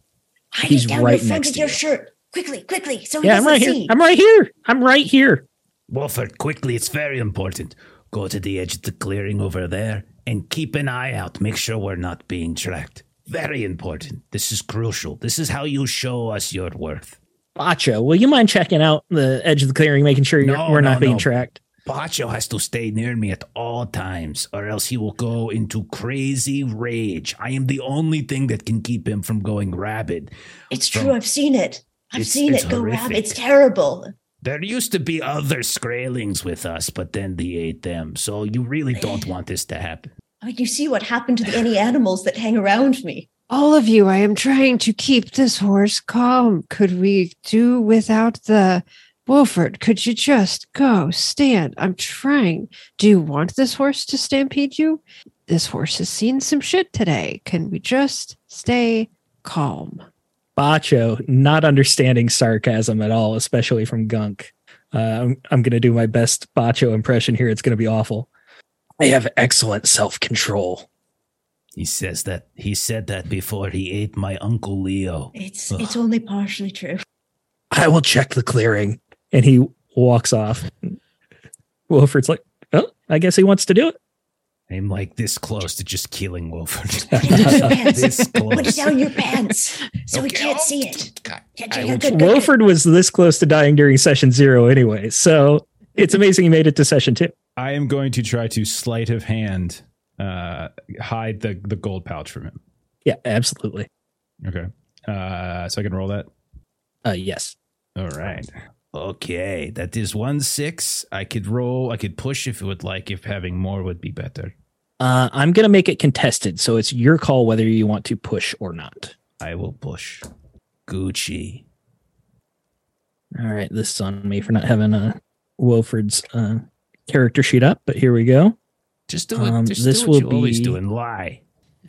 Hide He's it down right the next to your you. shirt. Quickly, quickly, so he yeah, I'm doesn't right see. here. I'm right here. I'm right here. Wolford, quickly! It's very important. Go to the edge of the clearing over there and keep an eye out. Make sure we're not being tracked. Very important. This is crucial. This is how you show us your worth. Ba'Cho, will you mind checking out the edge of the clearing, making sure No, we're not being no. tracked? Ba'Cho has to stay near me at all times, or else he will go into crazy rage. I am the only thing that can keep him from going rabid. It's From- true. I've seen it. I've It's- seen it's it go horrific. rabbit. It's terrible. There used to be other Skraelings with us, but then they ate them. So you really don't want this to happen. I mean, you see what happened to the, any animals that hang around me. All of you, I am trying to keep this horse calm. Could we do without the Wolford? Could you just go stand? I'm trying. Do you want this horse to stampede you? This horse has seen some shit today. Can we just stay calm? Ba'Cho, not understanding sarcasm at all, especially from Gunk. Uh, I'm, I'm going to do my best Ba'Cho impression here. It's going to be awful. I have excellent self control. He says that he said that before he ate my uncle Leo. It's Ugh. it's only partially true. I will check the clearing. And he walks off. Wilford's like, oh, I guess he wants to do it. I'm like this close to just killing Wolford. Put it down your pants. this Put it close. down your pants so we Okay, can't oh, see it. God, Yeah, I yeah, will- good, good, good. Wilford was this close to dying during session zero anyway. So it's amazing you made it to session two. I am going to try to sleight of hand uh, hide the the gold pouch from him. Yeah, absolutely. Okay. Uh, so I can roll that. Uh, yes. All right. Okay, that is one six. I could roll. I could push if you would like. If having more would be better. Uh, I'm gonna make it contested, so it's your call whether you want to push or not. I will push. Gucci. All right, this is on me for not having uh, Wolford's uh, character sheet up, but here we go. Just do it. Um, just this do what will you always be- do and lie.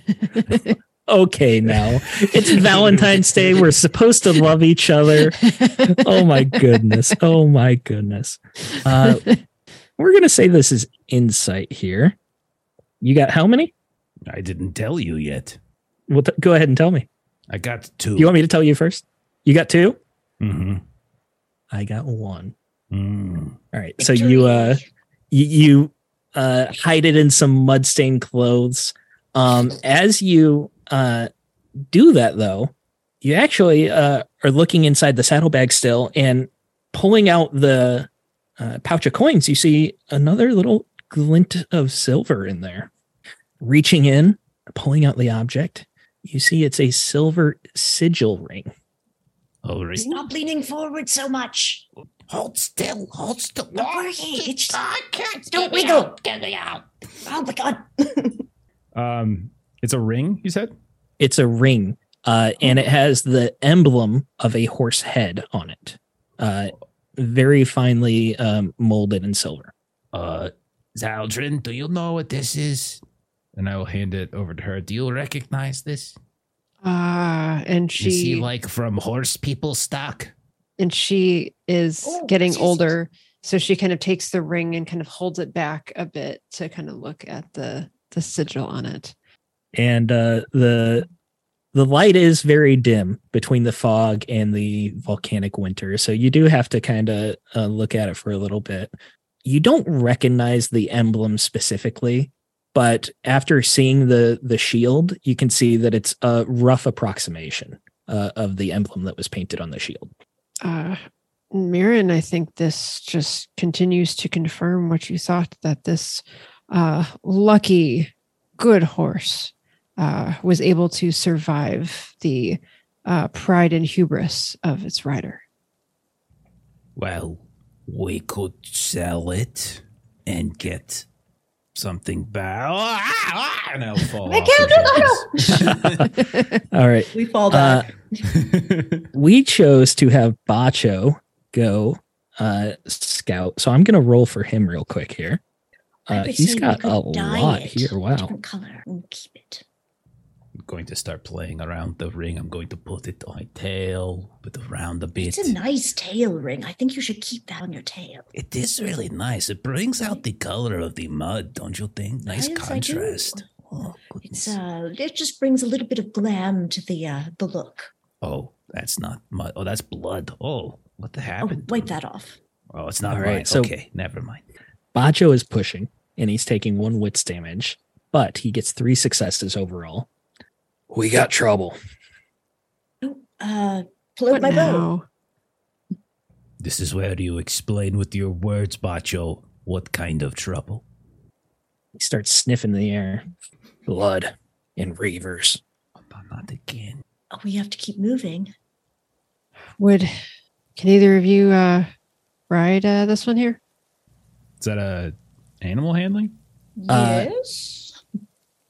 Okay, now it's Valentine's Day. We're supposed to love each other. Oh my goodness. Oh my goodness. Uh, we're gonna say this is insight here. You got how many? I didn't tell you yet. Well, t- go ahead and tell me. I got two. You want me to tell you first? You got two. mm-hmm. I got one. mm. All right. So you uh you, you uh hide it in some mud stained clothes. Um as you uh do that though, you actually uh are looking inside the saddlebag still and pulling out the uh, pouch of coins, you see another little glint of silver in there. Reaching in, pulling out the object, you see it's a silver sigil ring. Oh, really? Stop leaning forward so much. Hold still. Hold still. Don't worry, it's- I can't. Don't wiggle. Get me out. Oh my god. Um, it's a ring. You said. it's a ring uh, and it has the emblem of a horse head on it uh, very finely um, molded in silver Uh, Zaldrun, do you know what this is? And I will hand it over to her. Do you recognize this? Ah, and Is he she like from horse people stock? and she is Oh, getting yes, yes, older, so she kind of takes the ring and kind of holds it back a bit to kind of look at the the sigil on it. And uh, the the light is very dim between the fog and the volcanic winter. So you do have to kind of uh, look at it for a little bit. You don't recognize the emblem specifically but after seeing the the shield you can see that it's a rough approximation uh, of the emblem that was painted on the shield. Uh, Mirren, I think this just continues to confirm what you thought that this uh, lucky, good horse uh, was able to survive the uh, pride and hubris of its rider. Well, we could sell it and get something back. Ah, And I'll fall I can't do that. all right We fall uh, back. bench. we chose to have Ba'Cho go uh, scout, so I'm going to roll for him real quick here. I Uh, would he's say we got a lot it here. Wow. Different color. and keep it. I'm going to start playing around the ring. I'm going to put it on my tail, put it around a bit. It's a nice tail ring. I think you should keep that on your tail. It is really nice. It brings out the color of the mud, don't you think? Nice Yes, contrast. Oh, It's uh, it just brings a little bit of glam to the uh, the look. oh, that's not mud. Oh, that's blood. Oh, what the Oh, wipe that off. Oh, it's not All right. right, so- okay, never mind. Ba'Cho is pushing, and he's taking one wits damage, but he gets three successes overall. We got trouble. Oh, uh, float What my boat. now? This is where you explain with your words, Ba'Cho, what kind of trouble. He starts sniffing the air. Blood and reavers. Oh, not- not again. Oh, we have to keep moving. Would can either of you uh, ride uh, this one here? Is that a animal handling? Uh, Yes.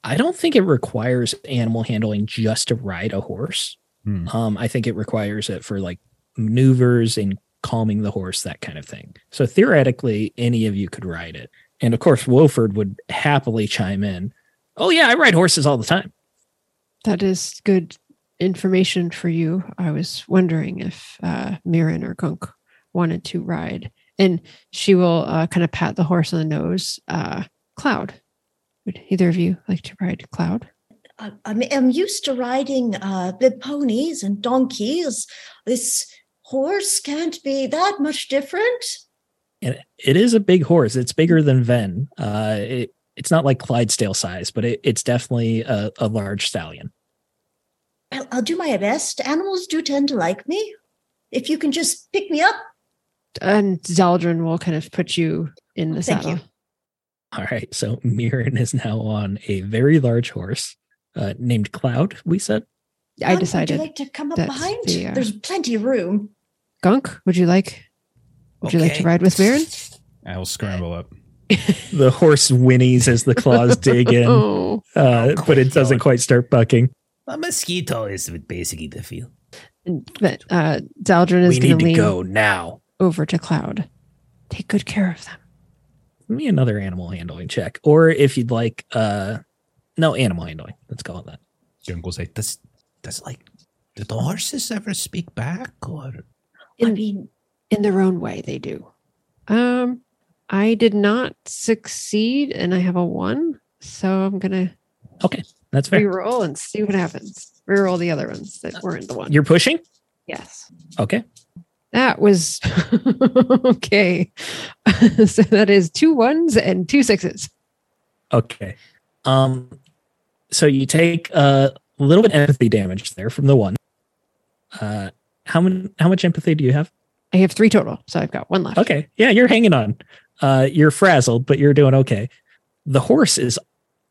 I don't think it requires animal handling just to ride a horse. Hmm. Um, I think it requires it for like maneuvers and calming the horse, that kind of thing. So theoretically, any of you could ride it. And of course, Wolford would happily chime in. Oh yeah, I ride horses all the time. That is good information for you. I was wondering if uh, Mirren or Gunk wanted to ride. And she will uh, kind of pat the horse on the nose. Uh, Cloud, would either of you like to ride Cloud? I, I'm, I'm used to riding uh, the ponies and donkeys. This horse can't be that much different. And it is a big horse. It's bigger than Ven. Uh, it, it's not like Clydesdale size, but it, it's definitely a, a large stallion. I'll, I'll do my best. Animals do tend to like me. If you can just pick me up, And Zaldrun will kind of put you in the Thank saddle. you. All right. So Mirren is now on a very large horse uh, named Cloud, we said. I Gunk, decided. Would you like to come up behind? the, uh, There's plenty of room. Gunk, would you like would you like to ride with Mirren? I will scramble up. The horse whinnies as the claws dig in, Oh. uh, but it doesn't quite start bucking. A mosquito is basically the feel. But uh Zaldrun is We gonna need to lean go now. over to Cloud. Take good care of them. Give me another animal handling check. Or if you'd like, uh, no, animal handling. Let's call it that. Gunk will say, Does does like do the horses ever speak back or I In- mean, in their own way they do um i did not succeed and i have a one so i'm gonna Okay. That's fair. re-roll and see what happens re-roll the other ones that weren't the one You're pushing? yes Okay. That was okay so that is two ones and two sixes Okay. Um, so you take a little bit of empathy damage there from the one. Uh, how many? How much empathy do you have? i have three total so i've got one left Okay, yeah, you're hanging on. Uh, you're frazzled, but you're doing okay. The horse is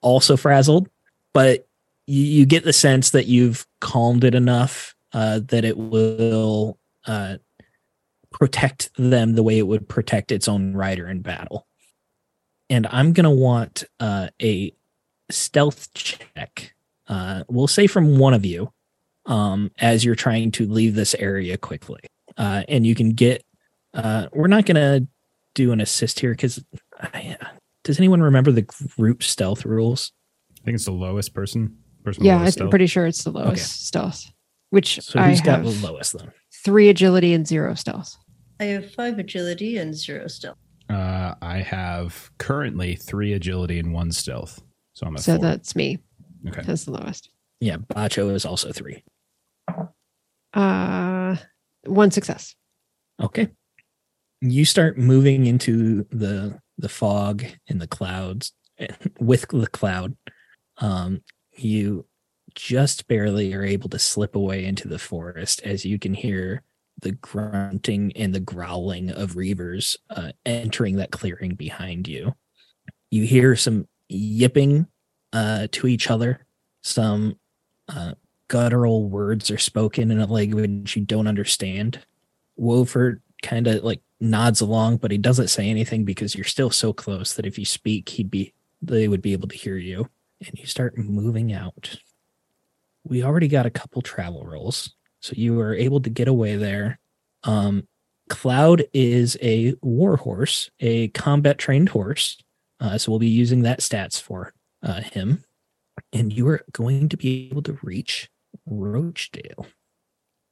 also frazzled, but you, you get the sense that you've calmed it enough uh, that it will uh, protect them the way it would protect its own rider in battle. And I'm gonna want uh, a stealth check. Uh, we'll say from one of you um, as you're trying to leave this area quickly. Uh, and you can get. Uh, we're not gonna do an assist here because. does anyone remember the group stealth rules? I think it's the lowest person. person yeah lowest i'm stealth. pretty sure it's the lowest stealth which So i who's got have the lowest then? three agility and zero stealth I have five agility and zero stealth. Uh, I have currently three agility and one stealth. So I'm at so four. that's me okay. that's the lowest Yeah, Ba'Cho is also three. Uh, one success. Okay. You start moving into the the fog and the clouds with the cloud. Um, you just barely are able to slip away into the forest as you can hear the grunting and the growling of reavers uh, entering that clearing behind you. You hear some yipping uh, to each other. Some uh, guttural words are spoken in a language you don't understand. Woford kind of like nods along, but he doesn't say anything because you're still so close that if you speak, he'd be they would be able to hear you. And you start moving out. We already got a couple travel rolls, so you were able to get away there. Um, Cloud is a war horse, a combat trained horse. Uh, so we'll be using that stats for uh, him. And you are going to be able to reach Roachdale.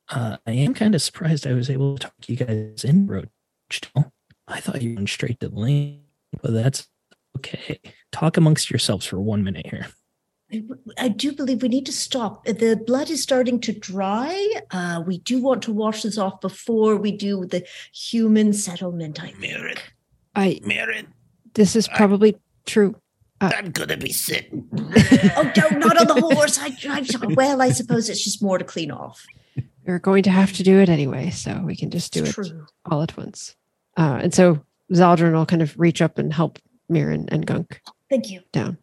Uh, I am kind of surprised I was able to talk you guys in Roachdale. I thought you went straight to Lane, but that's okay. Talk amongst yourselves for one minute here. I, I do believe we need to stop. The blood is starting to dry. Uh, we do want to wash this off before we do the human settlement. I Mirren, think. I. Mirren, This is probably true. I'm gonna be sick. oh no, not on the horse. I, I, well, I suppose it's just more to clean off. We're going to have to do it anyway, so we can just do It's it true. all at once. Uh, and so Zaldrun will kind of reach up and help Mirren and Gunk Thank you. down.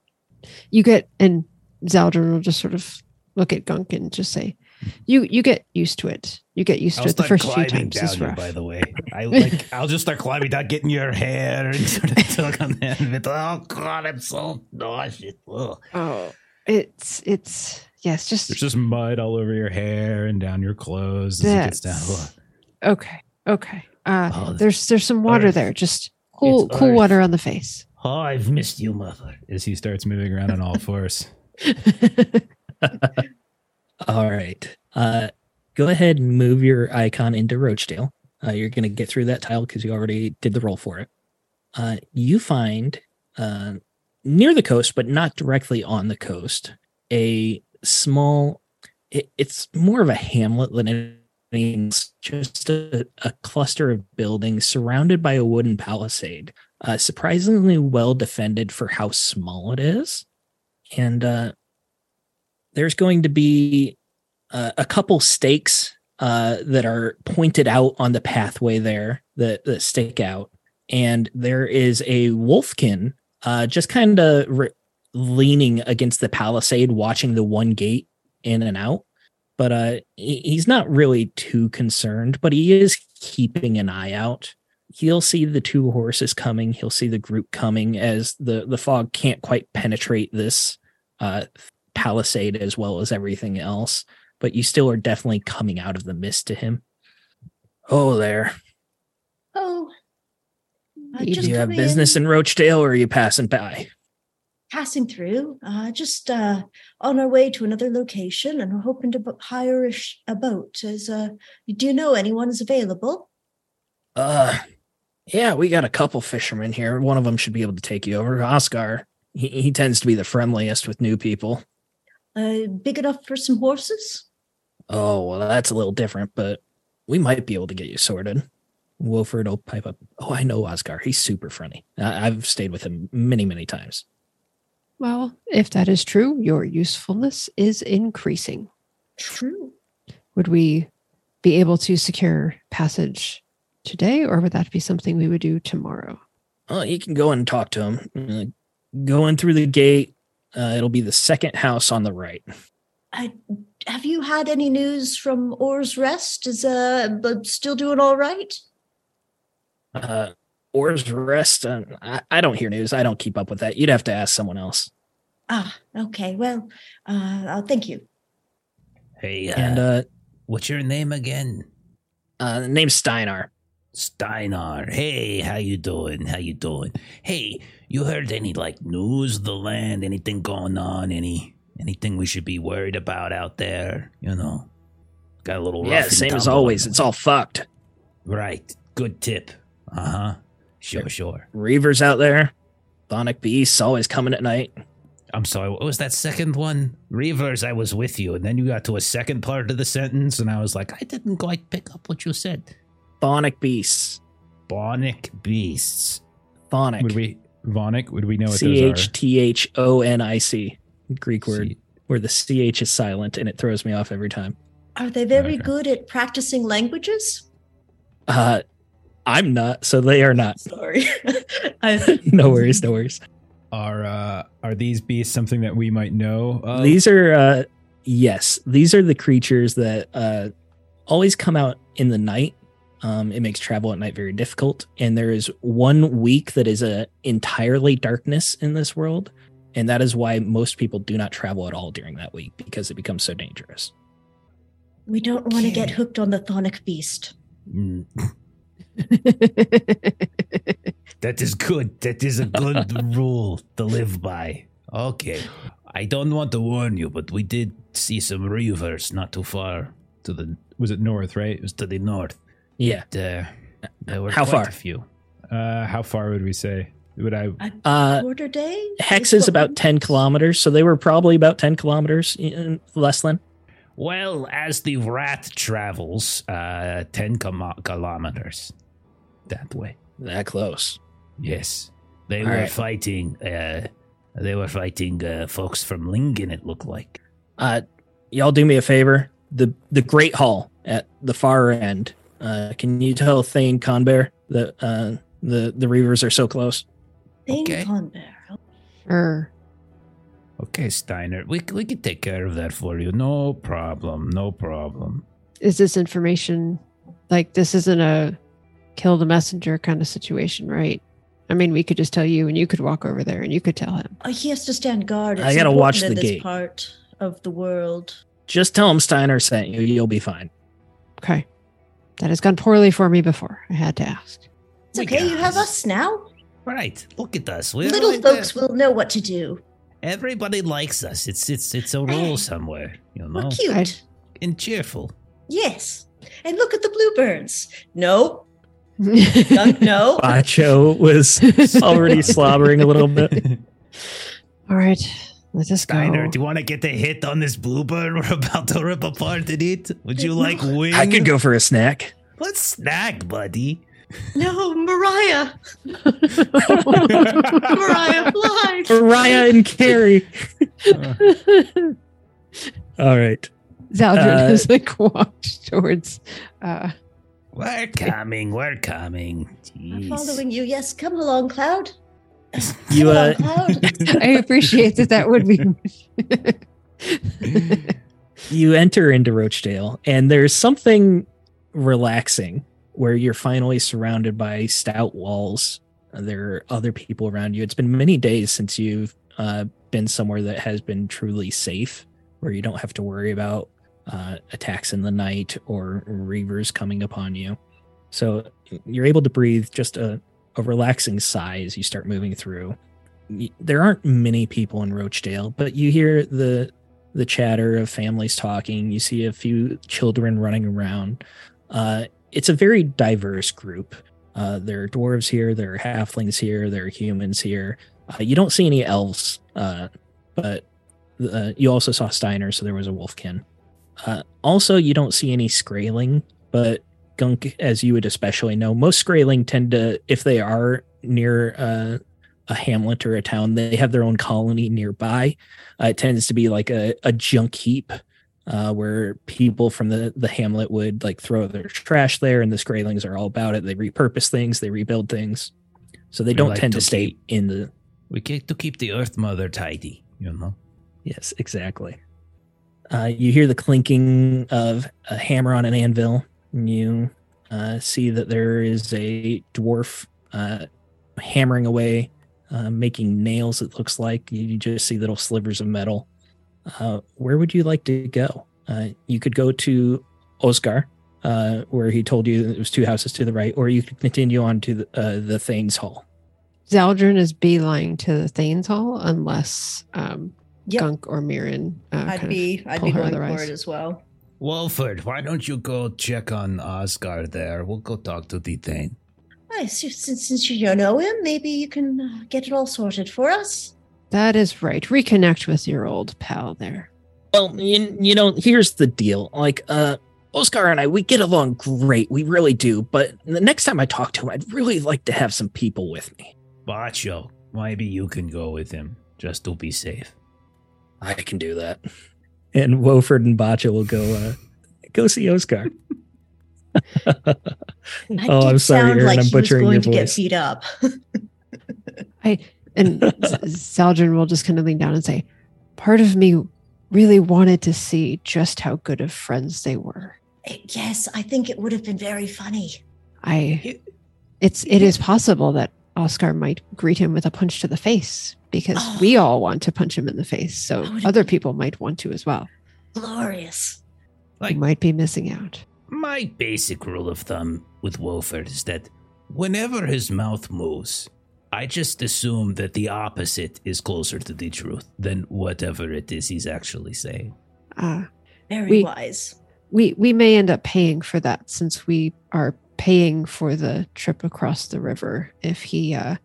You get and Zaldrun will just sort of look at Gunk and just say, "You you get used to it. You get used to it the first few times. Down you, rough." by the way. I like I'll just start climbing down, getting your hair and sort of tug on that bit. Oh god, I'm so nauseous. Ugh. Oh, it's it's yes, just There's just mud all over your hair and down your clothes as it gets down. Ugh. okay. Okay. Uh, Oh, there's there's some water Earth. there. Just cool It's cool Earth. water on the face. Oh, I've missed you, mother. As he starts moving around on all fours. All right. Uh, go ahead and move your icon into Roachdale. Uh, you're going to get through that tile because you already did the roll for it. Uh, you find uh, near the coast, but not directly on the coast, a small. It, it's more of a hamlet than anything. Just a, a cluster of buildings surrounded by a wooden palisade. Uh, surprisingly well defended for how small it is, and uh, there's going to be uh, a couple stakes uh, that are pointed out on the pathway there that, that stick out. And there is a wolfkin uh, just kind of re- leaning against the palisade, watching the one gate in and out. But uh, he- he's not really too concerned, but he is keeping an eye out. He'll see the two horses coming. He'll see the group coming as the, the fog can't quite penetrate this uh, palisade as well as everything else. But you still are definitely coming out of the mist to him. Oh, there. Oh, uh, Do you have business in Roachdale or are you passing by? passing through, uh, just uh, on our way to another location, and we're hoping to hire a, sh- a boat. As uh, do you know anyone is available? Uh, yeah, we got a couple fishermen here. One of them should be able to take you over. Oscar, he, he tends to be the friendliest with new people. Uh, big enough for some horses? Oh, well, that's a little different, but we might be able to get you sorted. Wilford will pipe up. Oh, I know Oscar. He's super friendly. I, I've stayed with him many, many times. Well, if that is true, your usefulness is increasing. True. Would we be able to secure passage today, or would that be something we would do tomorrow? Oh, you can go and talk to him. Uh, go in through the gate. Uh, it'll be the second house on the right. I, have you had any news from Orr's Rest? Is uh, but still doing all right? Uh, Orr's Rest. Uh, I, I don't hear news. I don't keep up with that. You'd have to ask someone else. Ah, okay. Well, uh, uh, thank you. Hey, uh, And uh, what's your name again? uh, the name's Steinar. Steinar. Hey, how you doing? How you doing? Hey, you heard any like news of the land? Anything going on? Any anything we should be worried about out there? You know, got a little Yeah, same as always. It's all fucked. right. Good tip. Uh huh. Sure, sure. Reavers out there. Thonic beasts always coming at night. I'm sorry. What was that second one? Reavers. I was with you, and then you got to a second part of the sentence, and I was like, I didn't quite pick up what you said. Thonic beasts. Bonic beasts. Thonic. Would we Vonic? Would we know what C those H are? T H O N I C. Greek word See- where the CH is silent and it throws me off every time. Are they very Okay. good at practicing languages? Uh, I'm not, so they are not. Sorry. I, no worries, no worries. Are uh, are these beasts something that we might know? Of? These are uh yes, these are the creatures that uh always come out in the night. Um it makes travel at night very difficult and there is one week that is a entirely darkness in this world and that is why most people do not travel at all during that week because it becomes so dangerous. we don't want to get hooked on the thonic beast. Mm, that is good. That is a good rule to live by. Okay. I don't want to warn you, but we did see some reavers not too far to the was it north, right? it was to the north. Yeah. Uh, there were How quite far? a few. Uh, how far would we say? Would I? Uh Quarter day? Hex is about 10 kilometers, so they were probably about 10 kilometers in less than. Well, as the rat travels, uh, 10 com- kilometers that way. That close. Yes. They All were right. fighting, uh, they were fighting uh, folks from Lingen, it looked like. Uh, y'all do me a favor. The the Great Hall at the far end. Uh, can you tell Thane Conbear that uh, the the Reavers are so close? Thane Okay. Conbear. Sure. Okay, Steiner, we, we can take care of that for you. No problem. No problem. Is this information like this isn't a kill the messenger kind of situation, right? I mean, we could just tell you and you could walk over there and you could tell him. Uh, he has to stand guard. I gotta important watch in the this gate. part of the world. Just tell him Steiner sent you. You'll be fine. Okay. That has gone poorly for me before. I had to ask. It's We okay. got You have us now. Right. Look at us. We're Little right folks there. will know what to do. Everybody likes us. It's it's it's a rule somewhere, you know. We're know. cute. I'd- And cheerful. Yes. And look at the bluebirds. No. Dun- no. Ba'Cho was already slobbering a little bit. All right. Let us Steiner, go. do you want to get a hit on this bluebird we're about to rip apart and eat? Would you like wing? I could go for a snack. Let's snack, buddy. No, Mariah. Mariah, fly. Mariah and Carrie. All right. Zaldrun Uh, has like walked towards. Uh, We're coming. We're coming. I'm following you. Yes, come along, Cloud. You, uh. I appreciate that. That would be. you enter into Roachdale, and there's something relaxing where you're finally surrounded by stout walls. Uh, There are other people around you. It's been many days since you've uh, been somewhere that has been truly safe, where you don't have to worry about uh, attacks in the night or reavers coming upon you. So you're able to breathe just a, a relaxing sigh as you start moving through. There aren't many people in Roachdale, but you hear the the chatter of families talking. You see a few children running around. Uh, it's a very diverse group. Uh, there are dwarves here, there are halflings here, there are humans here. Uh, you don't see any elves, uh, but uh, you also saw Steiner, so there was a wolfkin. Uh, also, you don't see any Skraeling, but Gunk, as you would especially know, most Skraeling tend to, if they are near uh, a hamlet or a town, they have their own colony nearby. Uh, it tends to be like a, a junk heap uh, where people from the, the hamlet would like throw their trash there, and the Skraelings are all about it. They repurpose things, they rebuild things. So they We don't like tend to to stay keep- in the. We get to keep the Earth Mother tidy, you know. Yes, exactly. Uh, you hear the clinking of a hammer on an anvil. And you uh, see that there is a dwarf uh, hammering away, uh, making nails. It looks like you just see little slivers of metal. Uh, where would you like to go? Uh, you could go to Oscar, uh, where he told you it was two houses to the right, or you could continue on to the, uh, the Thanes Hall. Zaldrun is beeline to the Thanes Hall unless um, Yep. Gunk or Mirren. Uh, I'd kind of- be I'd be her going otherwise. for it as well. Wolford, why don't you go check on Oscar there? We'll go talk to the Thane. Hey, since, since since you don't know him, maybe you can uh, get it all sorted for us. That is right. Reconnect with your old pal there. Well, you, you know, here's the deal. Like, uh, Oscar and I, we get along great. We really do. But the next time I talk to him, I'd really like to have some people with me. Ba'Cho, maybe you can go with him, just to be safe. I can do that. And Woford and Ba'Cho will go, uh, go see Oscar. Oh, I'm sorry, Aaron, like I'm butchering going your to get voice. beat up. I And Z- Zaldrun will just kind of lean down and say, Part of me really wanted to see just how good of friends they were. yes, I think it would have been very funny. I it's it is possible that Oscar might greet him with a punch to the face because Oh. we all want to punch him in the face. So other people might want to as well. Glorious. Like, you might be missing out. my basic rule of thumb with Wolford is that whenever his mouth moves, I just assume that the opposite is closer to the truth than whatever it is he's actually saying. Uh, Very We- wise. we we may end up paying for that since we are paying for the trip across the river. If he uh,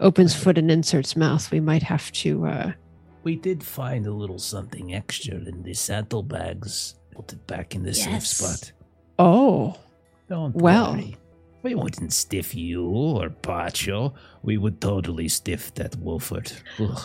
opens foot and inserts mouth, we might have to. Uh, We did find a little something extra in the saddlebags. Put it back in the safe spot. oh, Don't Well. worry. We wouldn't stiff you or Ba'Cho. We would totally stiff that Wolford.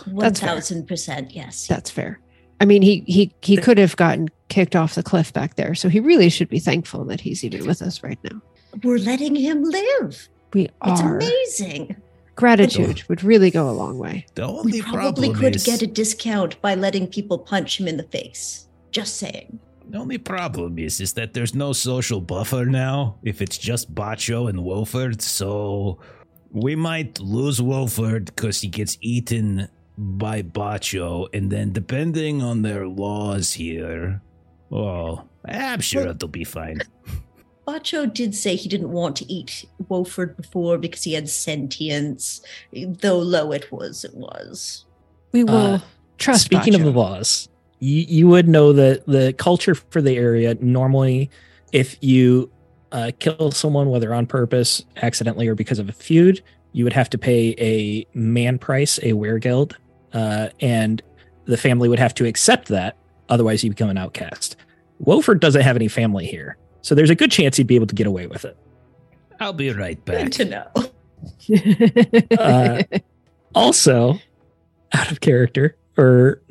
That's thousand percent, yes. that's fair. I mean, he he he could have gotten kicked off the cliff back there, so he really should be thankful that he's even with us right now. We're letting him live. We are. It's amazing. Gratitude would really go a long way. The only We probably problem could is get a discount by letting people punch him in the face. Just saying. the only problem is is that there's no social buffer now. If it's just Ba'Cho and Wolford, so we might lose Wolford because he gets eaten by Ba'Cho, and then depending on their laws here, well, I'm sure Well- it'll be fine. Ba'Cho did say he didn't want to eat Wolford before because he had sentience, though low it was, it was. We will Uh, trust. Speaking of the laws, you, you would know that the culture for the area normally, if you uh, kill someone, whether on purpose, accidentally, or because of a feud, you would have to pay a man price, a weregild, uh, and the family would have to accept that. Otherwise, you become an outcast. Woford doesn't have any family here, so there's a good chance he'd be able to get away with it. I'll be right back. Good back. to know. Uh, Also, out of character, or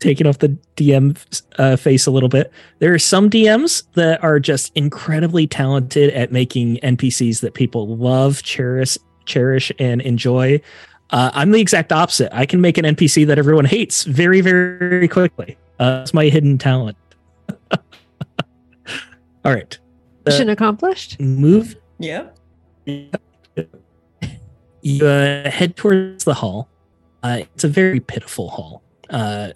taking off the DM uh, face a little bit. There are some DMs that are just incredibly talented at making NPCs that people love, cherish, cherish, and enjoy. Uh, I'm the exact opposite. I can make an NPC that everyone hates very, very, very quickly. Uh, that's my hidden talent. All right. Uh, Mission accomplished. move Yeah. you uh, head towards the hall. Uh, it's a very pitiful hall. Uh,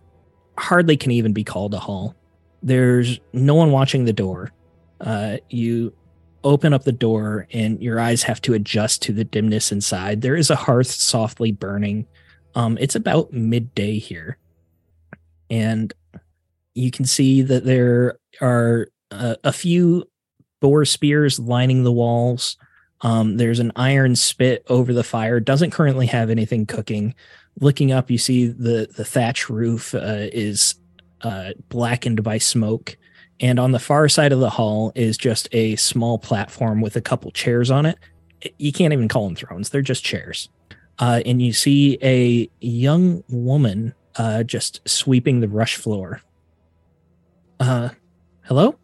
hardly can even be called a hall. There's no one watching the door. Uh, you open up the door, and your eyes have to adjust to the dimness inside. There is a hearth softly burning. Um, it's about midday here, and you can see that there are uh, a few boar spears lining the walls. Um, there's an iron spit over the fire. Doesn't currently have anything cooking. Looking up, you see the the thatch roof uh, is uh, blackened by smoke, and on the far side of the hall is just a small platform with a couple chairs on it. You can't even call them thrones; they're just chairs. Uh, and you see a young woman uh, just sweeping the rush floor. Uh, hello.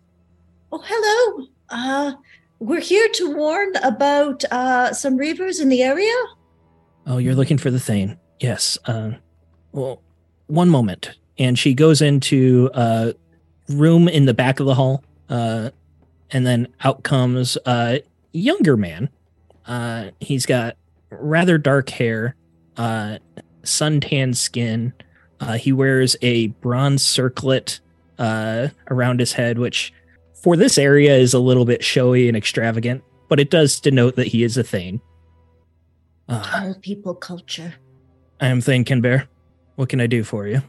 Oh, hello. Uh, we're here to warn about uh, some reavers in the area. Oh, you're looking for the Thane. Yes. Uh, well, one moment. And she goes into a room in the back of the hall. Uh, and then out comes a younger man. Uh, he's got rather dark hair, uh, suntan skin. Uh, he wears a bronze circlet uh, around his head, which for this area is a little bit showy and extravagant, but it does denote that he is a Thane. Uh, Tall people culture. I am Thane Kinbear. What can I do for you?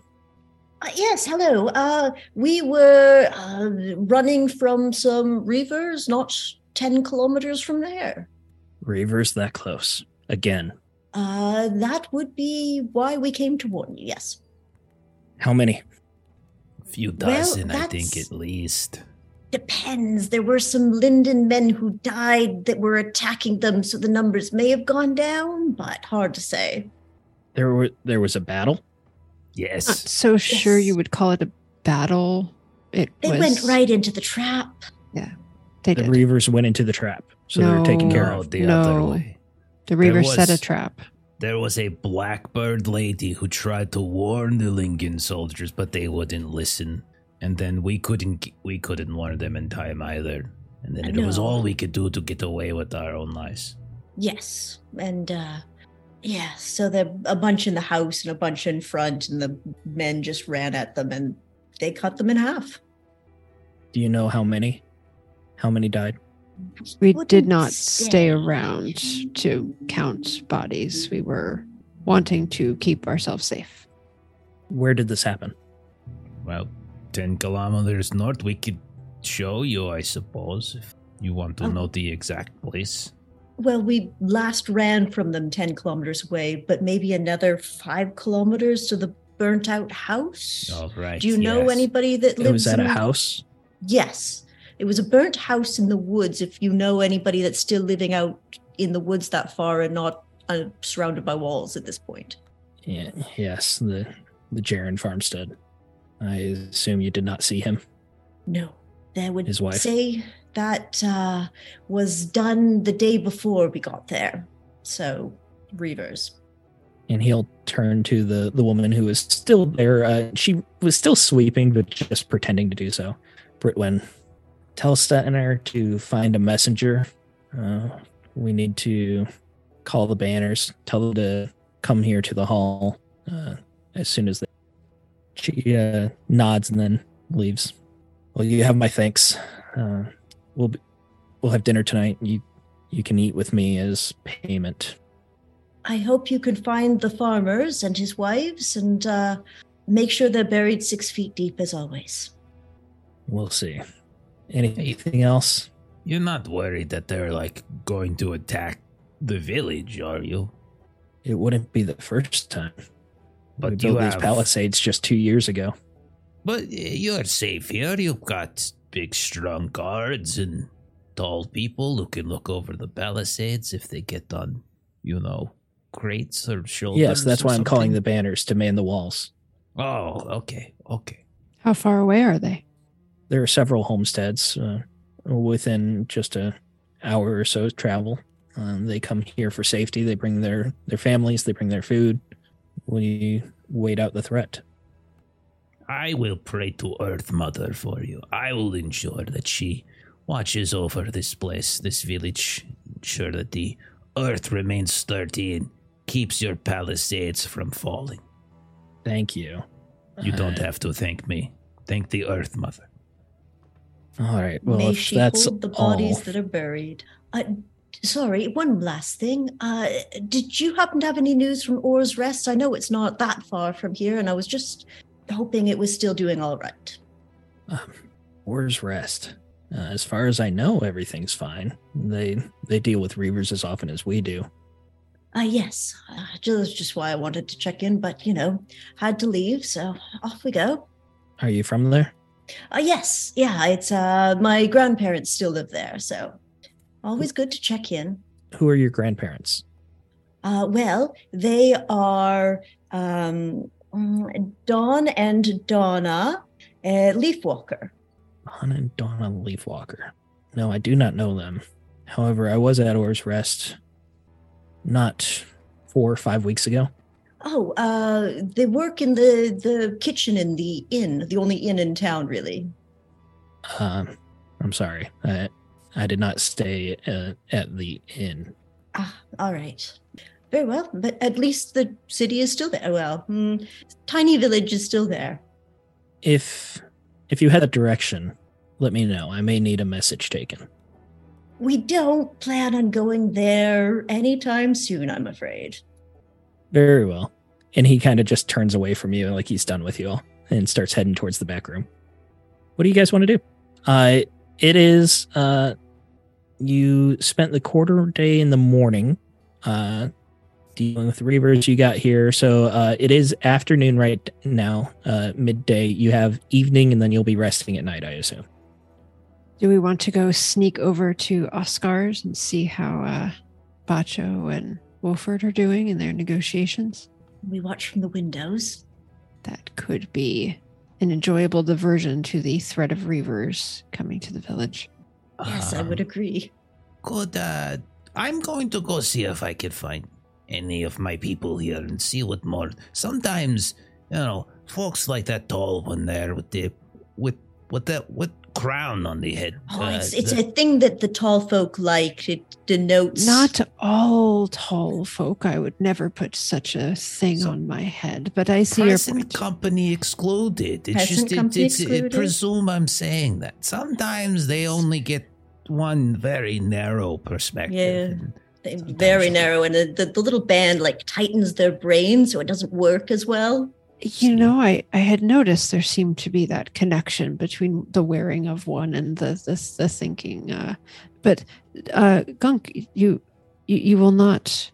Uh, yes, hello. Uh, we were uh, running from some reavers not 10 kilometers from there. Reavers that close. Again. Uh, that would be why we came to warn you, yes. How many? A few Well, dozen, I think, at least. Depends. There were some Lingen men who died that were attacking them, so the numbers may have gone down, but hard to say. There were there was a battle. Yes. Not Yes. so sure you would call it a battle. It They was, went right into the trap. They The did. Reavers went into the trap. So they're taken care No, of. the other No. way. the Reavers set a trap. There was a blackbird lady who tried to warn the Lingen soldiers, but they wouldn't listen. And then we couldn't we couldn't warn them in time either. And then it was all we could do to get away with our own lives. Yes. And uh yeah, so there a bunch in the house and a bunch in front, and the men just ran at them and they cut them in half. Do you know how many? How many died? We did Wouldn't not say. stay around to count bodies. We were wanting to keep ourselves safe. Where did this happen? Well, ten kilometers north, we could show you, I suppose, if you want to Oh. know the exact place. Well, we last ran from them 10 kilometers away, but maybe another five kilometers to the burnt out house. All right. Do you know anybody that lives It was at a house. Yes. It was a burnt house in the woods. If you know anybody that's still living out in the woods that far and not uh, surrounded by walls at this point. Yeah, yes, the the Jaren farmstead. I assume you did not see him. No. They would His wife. say that uh, was done the day before we got there. So, Reavers. And he'll turn to the the woman who is still there. Uh, she was still sweeping, but just pretending to do so. Britwin, tell Stettner to find a messenger. Uh, we need to call the banners. Tell them to come here to the hall uh, as soon as they. She uh, nods and then leaves. Well, you have my thanks. Uh, we'll be, we'll have dinner tonight. You you can eat with me as payment. I hope you can find the farmers and his wives and uh, make sure they're buried six feet deep as always. We'll see. Anything else? You're not worried that they're like going to attack the village, are you? It wouldn't be the first time. But we built these have- palisades just two years ago. But you're safe here. You've got big, strong guards and tall people who can look over the palisades if they get on, you know, crates or shoulders. Yes, that's or why I'm calling the banners to man the walls. Oh, okay, okay. How far away are they? There are several homesteads uh, within just a hour or so's travel. Um, they come here for safety. They bring their their families. They bring their food. We wait out the threat. I will pray to Earth Mother for you. I will ensure that she watches over this place, this village, ensure that the earth remains sturdy and keeps your palisades from falling. Thank you. You don't Uh, have to thank me. Thank the Earth Mother. All right. Well, May if she that's hold the bodies all, that are buried. Uh, sorry, one last thing. Uh, did you happen to have any news from Orr's Rest? I know it's not that far from here, and I was just hoping it was still doing all right. um, where's rest? Uh, as far as I know, everything's fine. They they deal with reavers as often as we do. Uh, yes, uh, just just why I wanted to check in, but you know, had to leave, so off we go. Are you from there? Uh, yes, yeah, it's uh, my grandparents still live there, so always good to check in. Who are your grandparents? Uh, well, they are um, Don and Donna uh, Leafwalker. Don and Donna Leafwalker. No, I do not know them. However, I was at Orr's Rest not four or five weeks ago. Oh, uh, they work in the the kitchen in the inn, the only inn in town, really. Um, I'm sorry. I, I did not stay uh, at the inn. Ah, all right. Very well, but at least the city is still there. Well, hmm, tiny village is still there. If if you had a direction, let me know. I may need a message taken. We don't plan on going there anytime soon, I'm afraid. Very well. And he kind of just turns away from you like he's done with you all and starts heading towards the back room. What do you guys want to do? Uh it is uh you spent the quarter day in the morning uh dealing with the reavers you got here. So uh it is afternoon right now, uh midday. You have evening and then you'll be resting at night, I assume. Do we want to go sneak over to Oscar's and see how uh, Ba'Cho and Wolford are doing in their negotiations? We watch from the windows. That could be an enjoyable diversion to the threat of reavers coming to the village. Yes, I would Um, agree. Good. uh, I'm going to go see if I can find any of my people here and see what more. Sometimes, you know, folks like that tall one there with the with what that with crown on the head. Oh, uh, it's it's the- a thing that the tall folk like. It denotes Not all tall folk. I would never put such a thing So- on my head, but I see your present point. company excluded. It's Present just it, company it's, it excluded? presume I'm saying that. Sometimes they only get one very narrow perspective. Yeah. and They're very narrow, and the, the, the little band like tightens their brain so it doesn't work as well. You know, I, I had noticed there seemed to be that connection between the wearing of one and the the, the thinking. Uh, but uh, Gunk, you, you you will not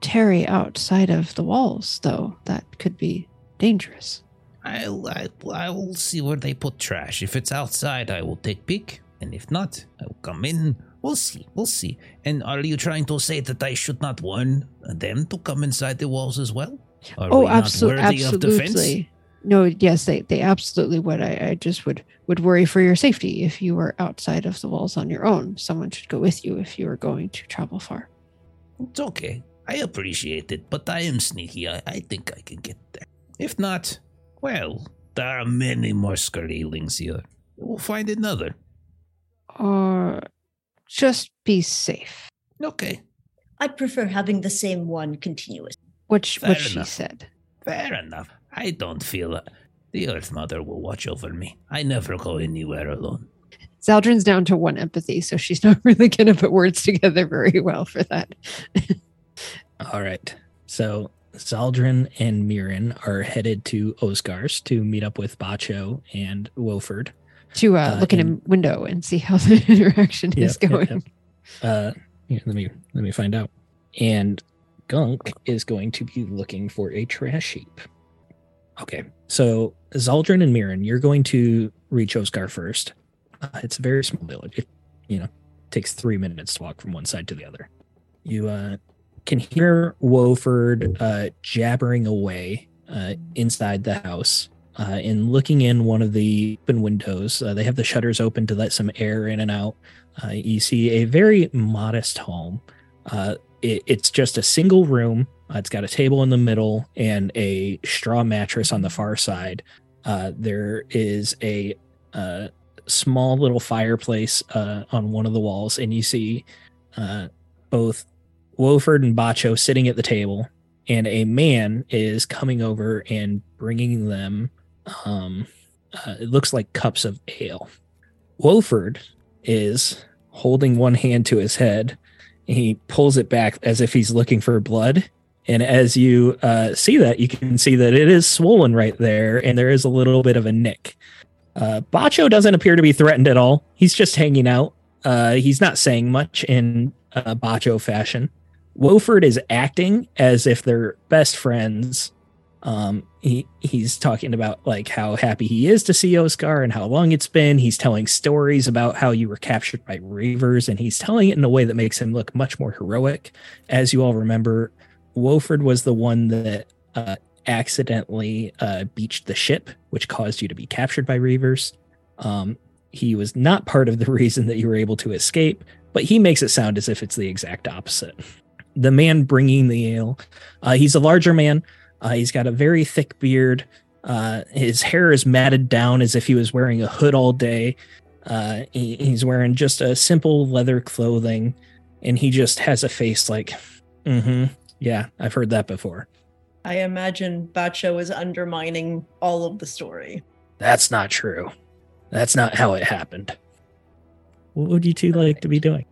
tarry outside of the walls, though. That could be dangerous. I'll, I, I will see where they put trash. If it's outside, I will take peek. And if not, I will come in. We'll see. We'll see. And are you trying to say that I should not warn them to come inside the walls as well? Are oh, we not absolutely, of defense? absolutely. No, yes, they they absolutely would. I, I just would would worry for your safety if you were outside of the walls on your own. Someone should go with you if you are going to travel far. It's okay. I appreciate it, but I am sneaky. I, I think I can get there. If not, well, there are many more Skraelings here. We'll find another. Or just be safe. Okay, I prefer having the same one continuous. Which Fair what she said. fair enough. I don't feel uh, the Earth Mother will watch over me. I never go anywhere alone. Zaldrun's down to one empathy, so she's not really going to put words together very well for that. All right. So Zaldrun and Mirren are headed to Osgar's to meet up with Ba'Cho and Wilford. to uh, Uh, look in and- a window and see how the interaction is Yep, yep, going. yep. Uh, yeah, let me let me find out. And Gunk is going to be looking for a trash heap. Okay, so Zaldrun and Mirren, you're going to reach Oscar first. Uh, it's a very small village. It, you know, takes three minutes to walk from one side to the other. You uh, can hear Woford uh, jabbering away uh, inside the house. Uh, and looking in one of the open windows, uh, they have the shutters open to let some air in and out. You see a very modest home. It, it's just a single room. Uh, it's got a table in the middle and a straw mattress on the far side. Uh, there is a uh, small little fireplace uh, on one of the walls, and you see uh, both Woford and Ba'Cho sitting at the table, and a man is coming over and bringing them. Um, uh, it looks like cups of ale. Woford is holding one hand to his head. He pulls it back as if he's looking for blood. And as you uh, see that, you can see that it is swollen right there, and there is a little bit of a nick. Uh, Ba'Cho doesn't appear to be threatened at all. He's just hanging out. Uh, he's not saying much in uh, Ba'Cho fashion. Woford is acting as if they're best friends. Um, he he's talking about like how happy he is to see Oscar and how long it's been. He's telling stories about how you were captured by Reavers, and he's telling it in a way that makes him look much more heroic. As you all remember, Woford was the one that uh, accidentally uh, beached the ship, which caused you to be captured by Reavers. Um, he was not part of the reason that you were able to escape, but he makes it sound as if it's the exact opposite. The man bringing the ale, uh, he's a larger man. Uh, he's got a very thick beard. Uh, his hair is matted down as if he was wearing a hood all day. Uh, he, he's wearing just a simple leather clothing, and he just has a face like, mm-hmm, yeah, I've heard that before. I imagine Ba'Cho is undermining all of the story. That's not true. That's not how it happened. What would you two like to be doing?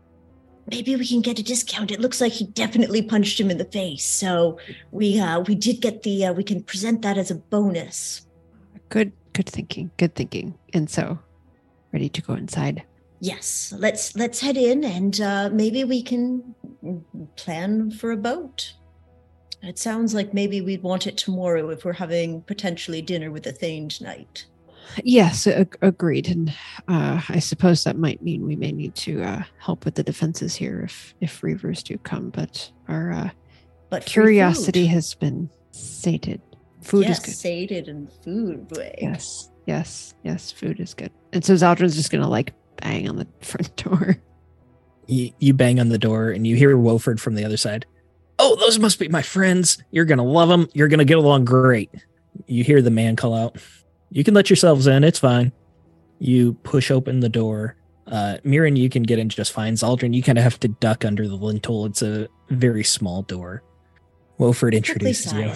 Maybe we can get a discount. It looks like he definitely punched him in the face. So we uh we did get the uh, we can present that as a bonus. Good, good thinking. Good thinking. And so, ready to go inside. Yes, let's let's head in and uh maybe we can plan for a boat. It sounds like maybe we'd want it tomorrow if we're having potentially dinner with the Thane tonight. Yes, ag- agreed. And uh, I suppose that might mean we may need to uh, help with the defenses here if if reavers do come. But our uh, But curiosity food. has been sated. Food yes, is good. sated and food. Boy. Yes, yes, yes. Food is good. And so Zaldrun's just gonna like bang on the front door. You, you bang on the door and you hear Woford from the other side. Oh, those must be my friends. You're going to love them. You're going to get along great. You hear the man call out. You can let yourselves in. It's fine. You push open the door. Uh, Mirren, you can get in just fine. Zaldrun, you kind of have to duck under the lintel. It's a very small door. Woford Perfectly introduces you.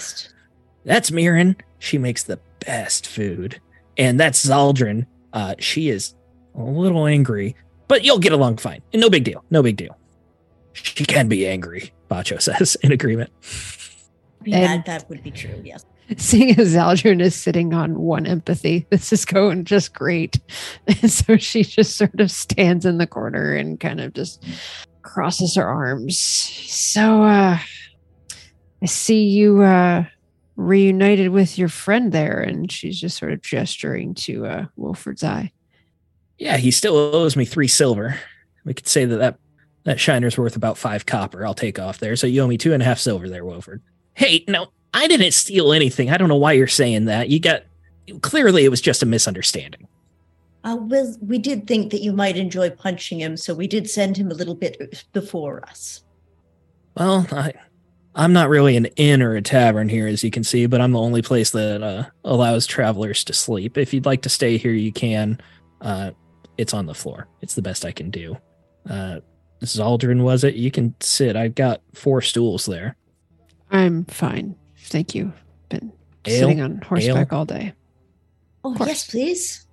That's Mirren. She makes the best food. And that's Zaldrun. Uh, she is a little angry, but you'll get along fine. No big deal. No big deal. She can be angry, Ba'Cho says in agreement. Yeah, that would be true. Yes. Seeing as Zaldrun is sitting on one empathy, this is going just great. And so she just sort of stands in the corner and kind of just crosses her arms. So uh I see you uh reunited with your friend there, and she's just sort of gesturing to uh eye. Yeah, he still owes me three silver. We could say that that, that shiner's worth about five copper. I'll take off there. So you owe me two and a half silver there, Woford. Hey, no, I didn't steal anything. I don't know why you're saying that. You got clearly it was just a misunderstanding. Uh, well, we did think that you might enjoy punching him, so we did send him a little bit before us. Well, I, I'm not really an inn or a tavern here, as you can see, but I'm the only place that uh, allows travelers to sleep. If you'd like to stay here, you can. Uh, it's on the floor. It's the best I can do. Uh, Zaldrun, was it? You can sit. I've got four stools there. I'm fine. Thank you. Been Ale? sitting on horseback all day. Oh, yes, please.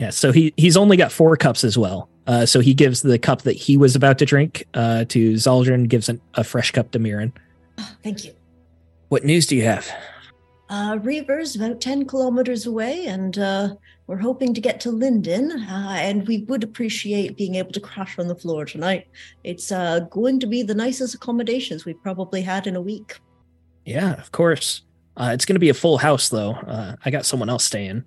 Yeah, so he he's only got four cups as well. Uh, so he gives the cup that he was about to drink uh, to Zaldrun, gives an, a fresh cup to Mirren. Oh, thank you. What news do you have? Uh, Reavers about 10 kilometers away, and uh, we're hoping to get to Lingen. Uh, and we would appreciate being able to crash on the floor tonight. It's uh, going to be the nicest accommodations we've probably had in a week. Yeah, of course. Uh, it's going to be a full house, though. Uh, I got someone else staying.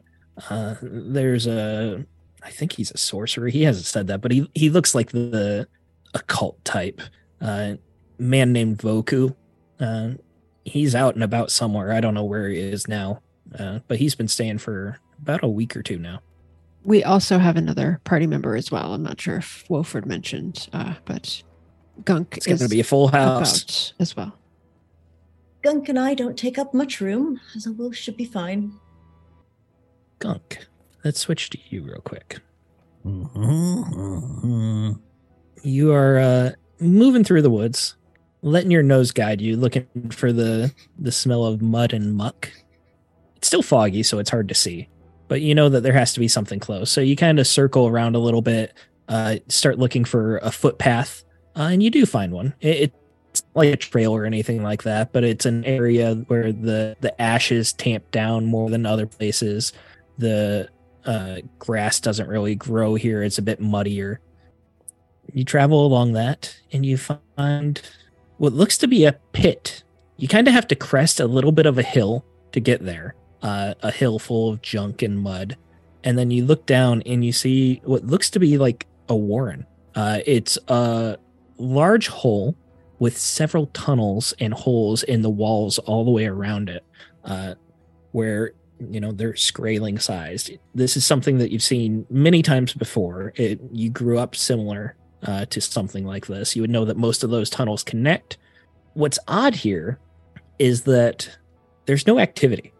Uh, there's a, I think he's a sorcerer. He hasn't said that, but he he looks like the occult type. Uh, man named Voku. Uh, he's out and about somewhere. I don't know where he is now, uh, but he's been staying for about a week or two now. We also have another party member as well. I'm not sure if Wolford mentioned, uh, but Gunk It's going to be a full house. as well. Gunk and I don't take up much room, so we should be fine. Gunk. Let's switch to you real quick. Mm-hmm. You are uh, moving through the woods, letting your nose guide you, looking for the the smell of mud and muck. It's still foggy, so it's hard to see, but you know that there has to be something close. So you kind of circle around a little bit, uh, start looking for a footpath, uh, and you do find one. It, it's like a trail or anything like that, but it's an area where the the ash is tamped down more than other places. The uh, grass doesn't really grow here; it's a bit muddier you travel along that and you find what looks to be a pit. You kind of have to crest a little bit of a hill to get there, uh, a hill full of junk and mud. And then you look down and you see what looks to be like a warren. Uh, it's a large hole with several tunnels and holes in the walls all the way around it, uh, where you know they're scaling sized. This is something that you've seen many times before. It you grew up similar uh, to something like this. You would know that most of those tunnels connect. What's odd here is that there's no activity.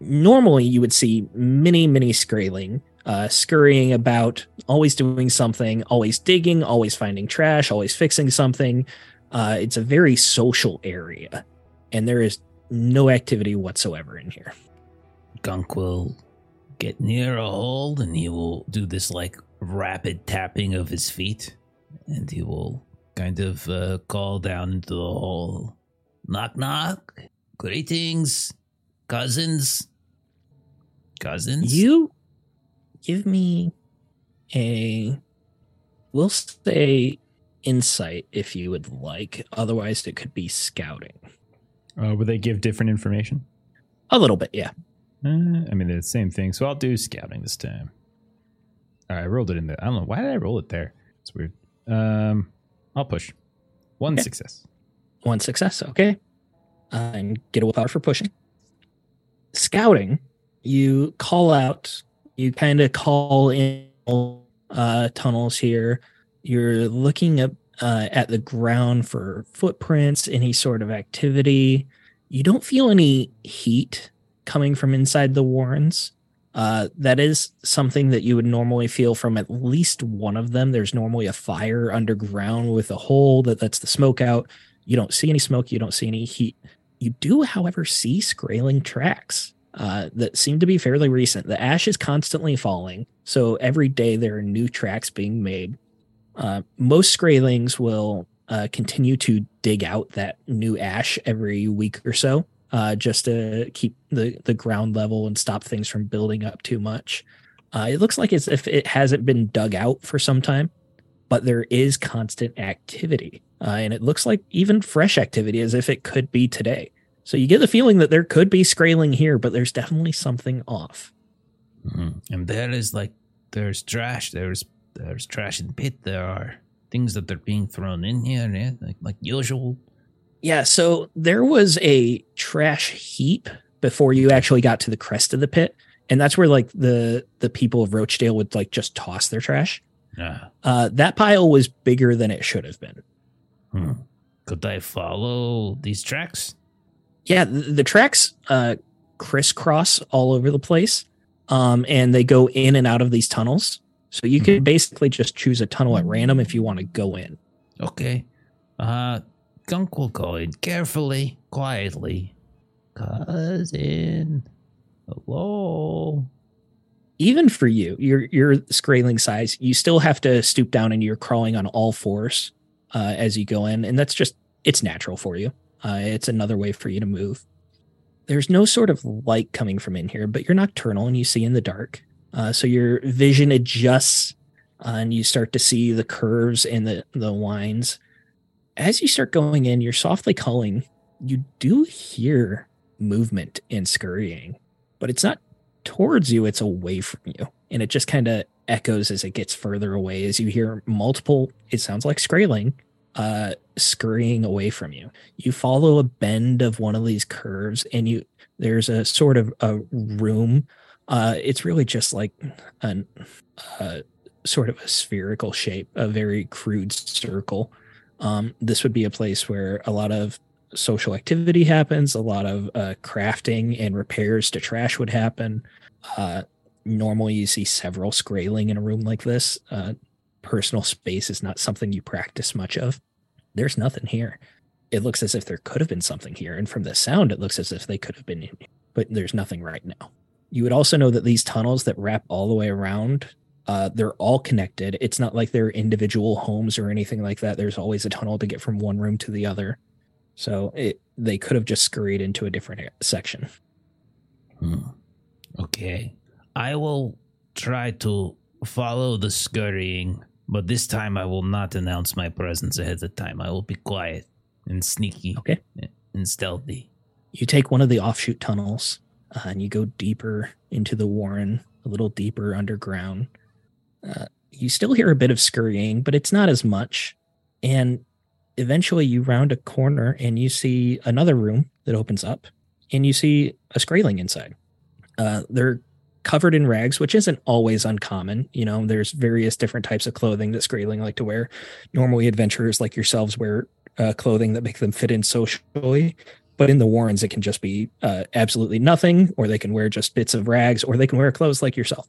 Normally, you would see many, many Skraeling uh, scurrying about, always doing something, always digging, always finding trash, always fixing something. Uh, it's a very social area, and there is no activity whatsoever in here. Gunk will get near a hole and he will do this like rapid tapping of his feet and he will kind of uh, call down into the hole knock knock. Greetings cousins. Cousins? You give me a, we'll say insight if you would like. Otherwise, it could be scouting. Uh, would they give different information? A little bit, yeah. Uh, I mean, they're the same thing. So I'll do scouting this time. All right, I rolled it in there. I don't know. Why did I roll it there? It's weird. Um, I'll push. One Okay. success. One success, okay. Uh, and get a willpower for pushing. Scouting, you call out, you kind of call in uh, tunnels here. You're looking up uh, at the ground for footprints, any sort of activity. You don't feel any heat coming from inside the warrens. Uh, that is something that you would normally feel from at least one of them. There's normally a fire underground with a hole that lets the smoke out. You don't see any smoke. You don't see any heat. You do, however, see Skraeling tracks uh, that seem to be fairly recent. The ash is constantly falling, so every day there are new tracks being made. Uh, most Skraelings will uh, continue to dig out that new ash every week or so, uh, just to keep the the ground level and stop things from building up too much. Uh, it looks like as if it hasn't been dug out for some time, but there is constant activity, uh, and it looks like even fresh activity, as if it could be today. So you get the feeling that there could be Skraeling here, but there's definitely something off. Mhm. and there is like there's trash there's there's trash in the pit there are things that they're being thrown in here yeah, like, like usual Yeah, so there was a trash heap before you actually got to the crest of the pit, and that's where like the the people of Rochdale would like just toss their trash. yeah Uh, that pile was bigger than it should have been. Hmm. Could I follow these tracks? Yeah, the, the tracks uh, crisscross all over the place, um, and they go in and out of these tunnels. So you can basically just choose a tunnel at random if you want to go in. Okay. Uh, Gunk will go in carefully, quietly. Cousin. Hello. even for you, your your Skraeling size, you still have to stoop down and you're crawling on all fours uh, as you go in, and that's just it's natural for you. Uh, it's another way for you to move. There's no sort of light coming from in here, but you're nocturnal and you see in the dark, uh, so your vision adjusts uh, and you start to see the curves and the the lines. As you start going in, you're softly calling. You do hear movement and scurrying, but it's not towards you, it's away from you. And it just kind of echoes as it gets further away as you hear multiple, it sounds like Skraeling, uh, scurrying away from you. You follow a bend of one of these curves, and you there's a sort of a room. Uh, it's really just like a uh, sort of a spherical shape, a very crude circle. Um, this would be a place where a lot of social activity happens, a lot of uh, crafting and repairs to trash would happen. Uh, normally, you see several Skraeling in a room like this. Uh, personal space is not something you practice much of. There's nothing here. It looks as if there could have been something here, and from the sound, it looks as if they could have been in here, but there's nothing right now. You would also know that these tunnels that wrap all the way around, uh, they're all connected. It's not like they're individual homes or anything like that. There's always a tunnel to get from one room to the other. So it, they could have just scurried into a different section. Hmm. Okay. I will try to follow the scurrying, but this time I will not announce my presence ahead of time. I will be quiet and sneaky Okay. and stealthy. You take one of the offshoot tunnels uh, and you go deeper into the warren, a little deeper underground. Uh, you still hear a bit of scurrying, but it's not as much. And eventually you round a corner and you see another room that opens up and you see a Skraeling inside. Uh, they're covered in rags, which isn't always uncommon. You know, there's various different types of clothing that Skraeling like to wear. Normally, adventurers like yourselves wear uh, clothing that make them fit in socially. But in the Warrens, it can just be uh, absolutely nothing, or they can wear just bits of rags, or they can wear clothes like yourself.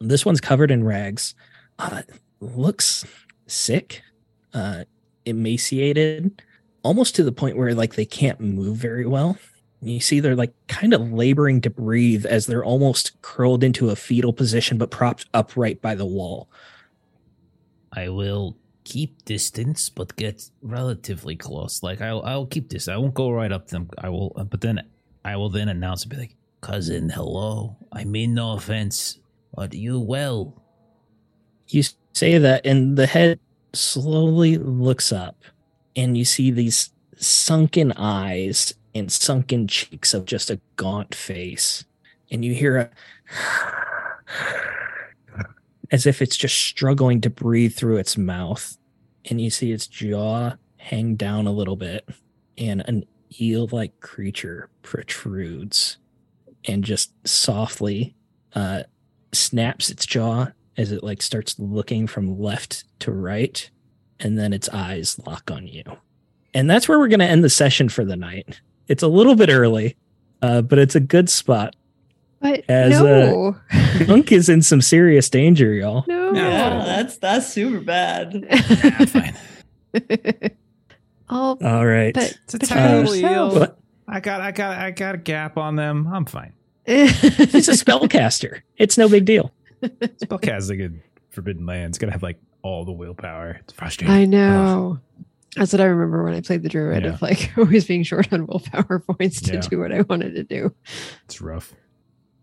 This one's covered in rags. Uh, looks sick, uh, emaciated, almost to the point where like they can't move very well. You see, they're like kind of laboring to breathe as they're almost curled into a fetal position, but propped upright by the wall. I will keep distance, but get relatively close. Like I'll I'll keep this. I won't go right up to them. I will, uh, but then I will then announce and be like, "Cousin, hello. I mean no offense. Are you well?" You say that, and the head slowly looks up, and you see these sunken eyes and sunken cheeks of just a gaunt face. And you hear a as if it's just struggling to breathe through its mouth. And you see its jaw hang down a little bit, and an eel like creature protrudes and just softly uh, snaps its jaw as it like starts looking from left to right and then its eyes lock on you and that's where we're going to end the session for the night it's a little bit early uh, but it's a good spot But As, no, Gunk is in some serious danger y'all no. Yeah, that's that's super bad. Ah, fine. oh, all right but It's a but tiny Uh, little eel. I got, I got, I got a gap on them. I'm fine. it's a spellcaster it's no big deal Spellcasting in Forbidden Lands gonna have like all the willpower. It's frustrating. I know. That's what I remember when I played the druid Yeah. of like always being short on willpower points to Yeah. do what I wanted to do. It's rough.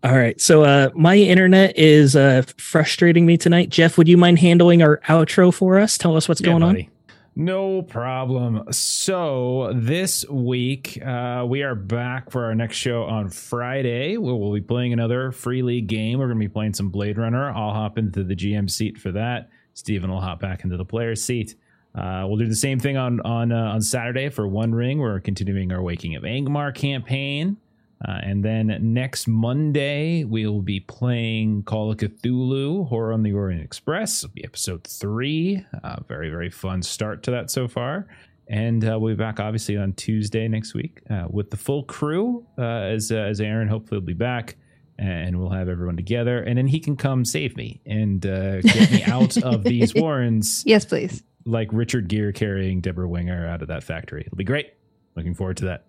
All right so uh my internet is uh frustrating me tonight jeff would you mind handling our outro for us tell us what's Yeah, going on. No problem. So this week uh, we are back for our next show on Friday. We'll, we'll be playing another free league game. We're going to be playing some Blade Runner. I'll hop into the GM seat for that. Steven will hop back into the player seat. Uh, we'll do the same thing on on uh, on Saturday for One Ring. We're continuing our Waking of Angmar campaign. Uh, and then next Monday, we will be playing Call of Cthulhu Horror on the Orient Express. It'll be episode three. Uh, very, very fun start to that so far. And uh, we'll be back, obviously, on Tuesday next week uh, with the full crew, uh, as, uh, as Aaron hopefully will be back. And we'll have everyone together. And then he can come save me and uh, get me out of these warrens Yes, please. like Richard Gere carrying Debra Winger out of that factory. It'll be great. Looking forward to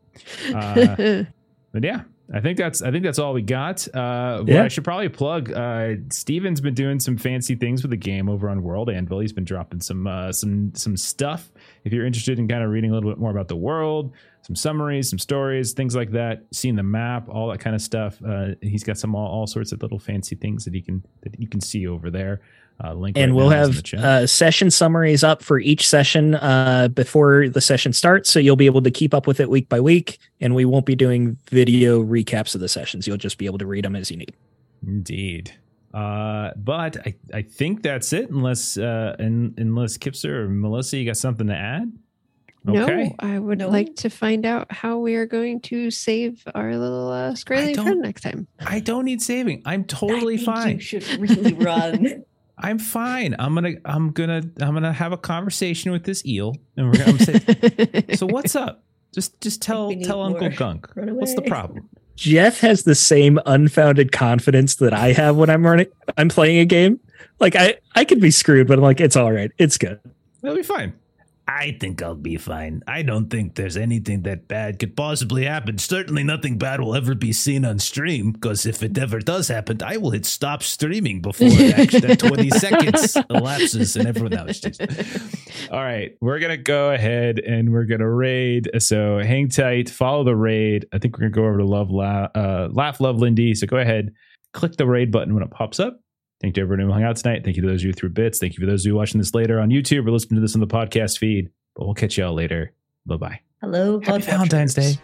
that. But yeah, I think that's I think that's all we got. Uh, Yeah. I should probably plug. Uh, Steven's been doing some fancy things with the game over on World Anvil. He's been dropping some uh, some some stuff. If you're interested in kind of reading a little bit more about the world, some summaries, some stories, things like that, seeing the map, all that kind of stuff. Uh, he's got some all, all sorts of little fancy things that he can that you can see over there. Uh, link and right we'll now is in have uh, session summaries up for each session uh, before the session starts so you'll be able to keep up with it week by week and we won't be doing video recaps of the sessions you'll just be able to read them as you need Indeed. Uh, but I, I think that's it. Unless uh, in, unless Kipser or Melissa, you got something to add? No, I would No. like to find out how we are going to save our little uh, Skraeling friend next time. I don't need saving. I'm totally I think fine. You should really run. I'm fine. I'm gonna I'm gonna I'm gonna have a conversation with this eel, and we're gonna say, so what's up? Just just tell tell Uncle more. Gunk. What's the problem? Jeff has the same unfounded confidence that I have when I'm running. I'm playing a game. Like I, I could be screwed, but I'm like, it's all right. It's good. It'll be fine. I think I'll be fine. I don't think there's anything that bad could possibly happen. Certainly nothing bad will ever be seen on stream, because if it ever does happen, I will hit stop streaming before that 20 seconds elapses and everyone else just. All right, we're gonna go ahead and we're gonna raid. So hang tight, follow the raid. I think we're gonna go over to love la- uh, laugh love Lindy. So go ahead, click the raid button when it pops up. Thank you to everyone who hung out tonight. Thank you to those of you through bits. Thank you for those of you watching this later on YouTube or listening to this on the podcast feed. But we'll catch y'all later. Bye bye. Hello, Happy Valentine's Watchers. Day.